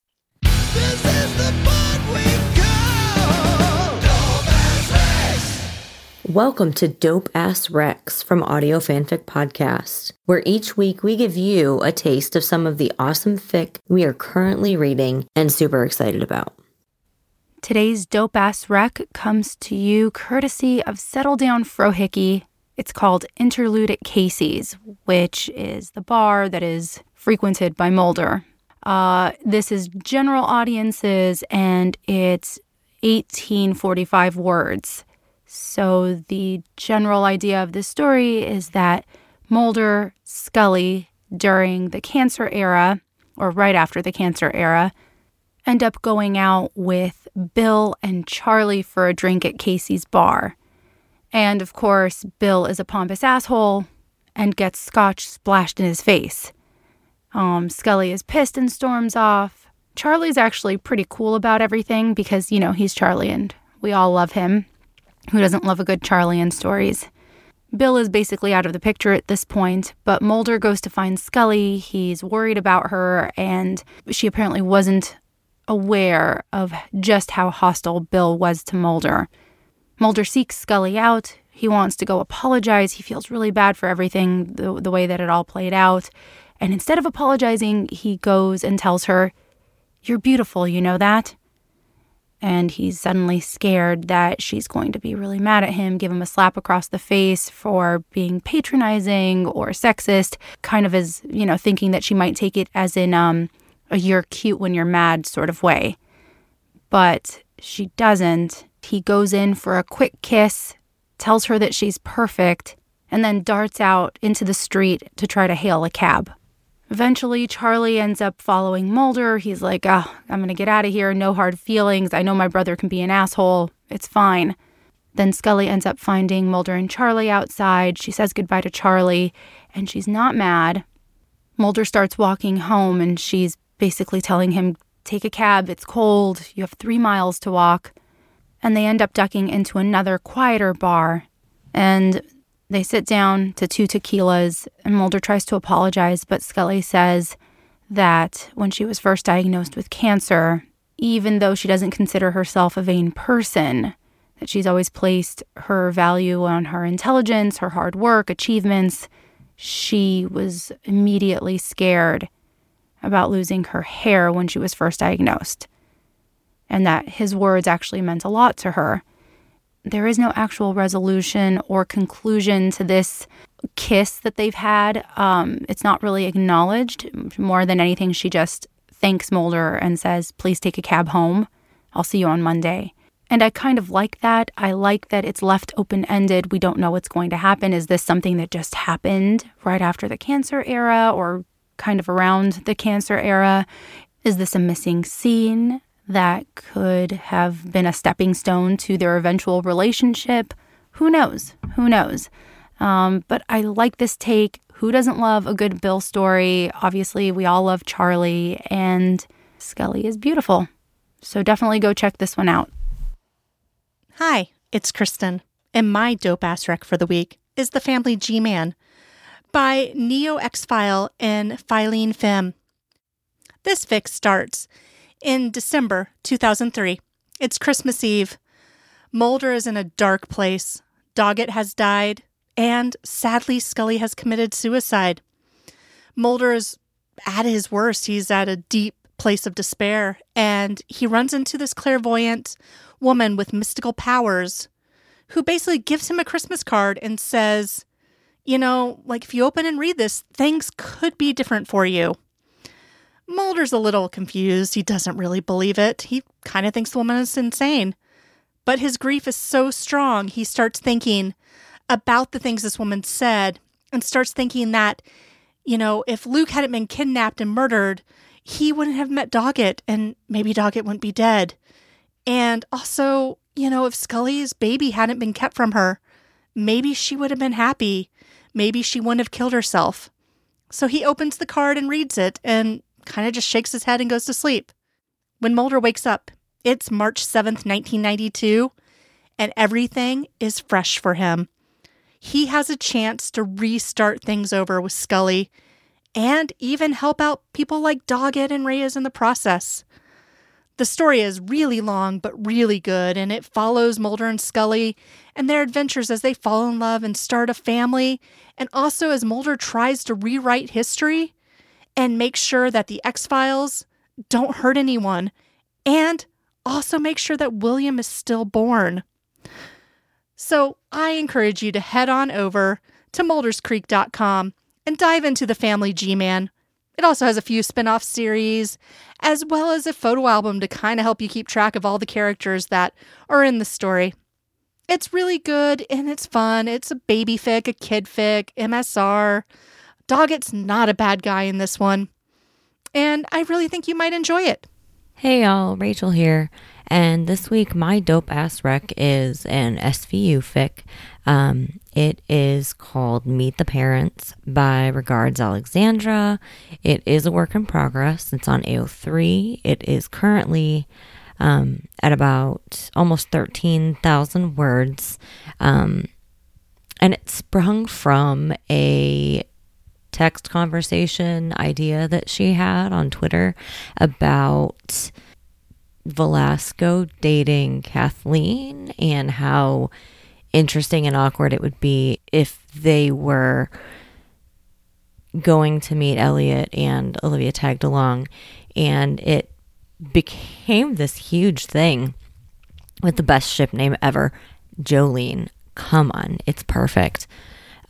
Welcome to Dope Ass Recs from Audio Fanfic Podcast, where each week we give you a taste of some of the awesome fic we are currently reading and super excited about. Today's dope ass rec comes to you courtesy of Settle Down Frohickey. It's called Interlude at Casey's, which is the bar that is frequented by Mulder. Uh, this is general audiences and it's 1845 words. So, the general idea of this story is that Mulder, Scully, during the cancer era, or right after the cancer era, end up going out with Bill and Charlie for a drink at Casey's bar. And of course, Bill is a pompous asshole and gets scotch splashed in his face. Um, Scully is pissed and storms off. Charlie's actually pretty cool about everything because, you know, he's Charlie and we all love him. Who doesn't love a good Charlie in stories? Bill is basically out of the picture at this point, but Mulder goes to find Scully. He's worried about her, and she apparently wasn't aware of just how hostile Bill was to Mulder. Mulder seeks Scully out. He wants to go apologize. He feels really bad for everything, the, the way that it all played out. And instead of apologizing, he goes and tells her, You're beautiful, you know that? And he's suddenly scared that she's going to be really mad at him, give him a slap across the face for being patronizing or sexist, kind of as, you know, thinking that she might take it as in um, a you're cute when you're mad sort of way. But she doesn't. He goes in for a quick kiss, tells her that she's perfect, and then darts out into the street to try to hail a cab. Eventually, Charlie ends up following Mulder. He's like, oh, I'm going to get out of here. No hard feelings. I know my brother can be an asshole. It's fine. Then Scully ends up finding Mulder and Charlie outside. She says goodbye to Charlie, and she's not mad. Mulder starts walking home, and she's basically telling him, Take a cab. It's cold. You have three miles to walk. And they end up ducking into another quieter bar. And they sit down to two tequilas, and Mulder tries to apologize, but Scully says that when she was first diagnosed with cancer, even though she doesn't consider herself a vain person, that she's always placed her value on her intelligence, her hard work, achievements, she was immediately scared about losing her hair when she was first diagnosed, and that his words actually meant a lot to her there is no actual resolution or conclusion to this kiss that they've had. Um, it's not really acknowledged. More than anything, she just thanks Mulder and says, Please take a cab home. I'll see you on Monday. And I kind of like that. I like that it's left open ended. We don't know what's going to happen. Is this something that just happened right after the cancer era or kind of around the cancer era? Is this a missing scene? That could have been a stepping stone to their eventual relationship. Who knows? Who knows? Um, but I like this take. Who doesn't love a good Bill story? Obviously, we all love Charlie, and Scully is beautiful. So definitely go check this one out. Hi, it's Kristen, and my dope ass rec for the week is The Family G Man by Neo X File and Filene Femme. This fic starts in December 2003. It's Christmas Eve. Mulder is in a dark place. Doggett has died, and sadly, Scully has committed suicide. Mulder is at his worst. He's at a deep place of despair, and he runs into this clairvoyant woman with mystical powers who basically gives him a Christmas card and says, You know, like if you open and read this, things could be different for you. Mulder's a little confused. He doesn't really believe it. He kind of thinks the woman is insane. But his grief is so strong, he starts thinking about the things this woman said and starts thinking that, you know, if Luke hadn't been kidnapped and murdered, he wouldn't have met Doggett and maybe Doggett wouldn't be dead. And also, you know, if Scully's baby hadn't been kept from her, maybe she would have been happy. Maybe she wouldn't have killed herself. So he opens the card and reads it and kind of just shakes his head and goes to sleep. When Mulder wakes up, it's March 7th, 1992, and everything is fresh for him. he has a chance to restart things over with Scully and even help out people like Doggett and Reyes in the process. The story is really long but really good, and it follows Mulder and Scully and their adventures as they fall in love and start a family, and also as Mulder tries to rewrite history and make sure that the X Files don't hurt anyone, and also make sure that William is still born. So I encourage you to head on over to molderscreek.com and dive into the Family G Man. It also has a few spin off series, as well as a photo album to kind of help you keep track of all the characters that are in the story. It's really good and it's fun. It's a baby fic, a kid fic, MSR. Doggett's not a bad guy in this one. And I really think you might enjoy it. Hey y'all, Rachel here. And this week, my dope ass rec is an SVU fic. Um, it is called Meet the Parents by Regards Alexandra. It is a work in progress. It's on AO3. It is currently um, at about almost 13,000 words. Um, and it sprung from a text conversation idea that she had on Twitter about Velasco dating Kathleen and how interesting and awkward it would be if they were going to meet Elliot and Olivia tagged along. And it became this huge thing with the best ship name ever, Jolene. Come on, it's perfect.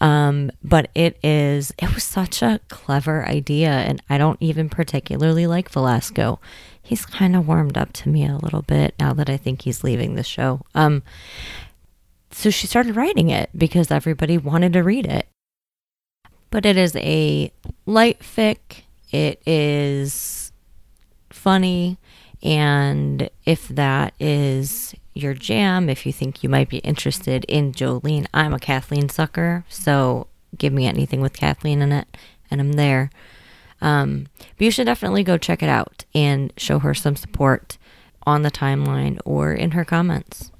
Um, but it is, it was such a clever idea, and I don't even particularly like Velasco. He's kind of warmed up to me a little bit now that I think he's leaving the show. Um, so she started writing it because everybody wanted to read it. But it is a light fic. It is funny. And if that is your jam, if you think you might be interested in Jolene, I'm a Kathleen sucker. So give me anything with Kathleen in it, and I'm there. Um, but you should definitely go check it out and show her some support on the timeline or in her comments.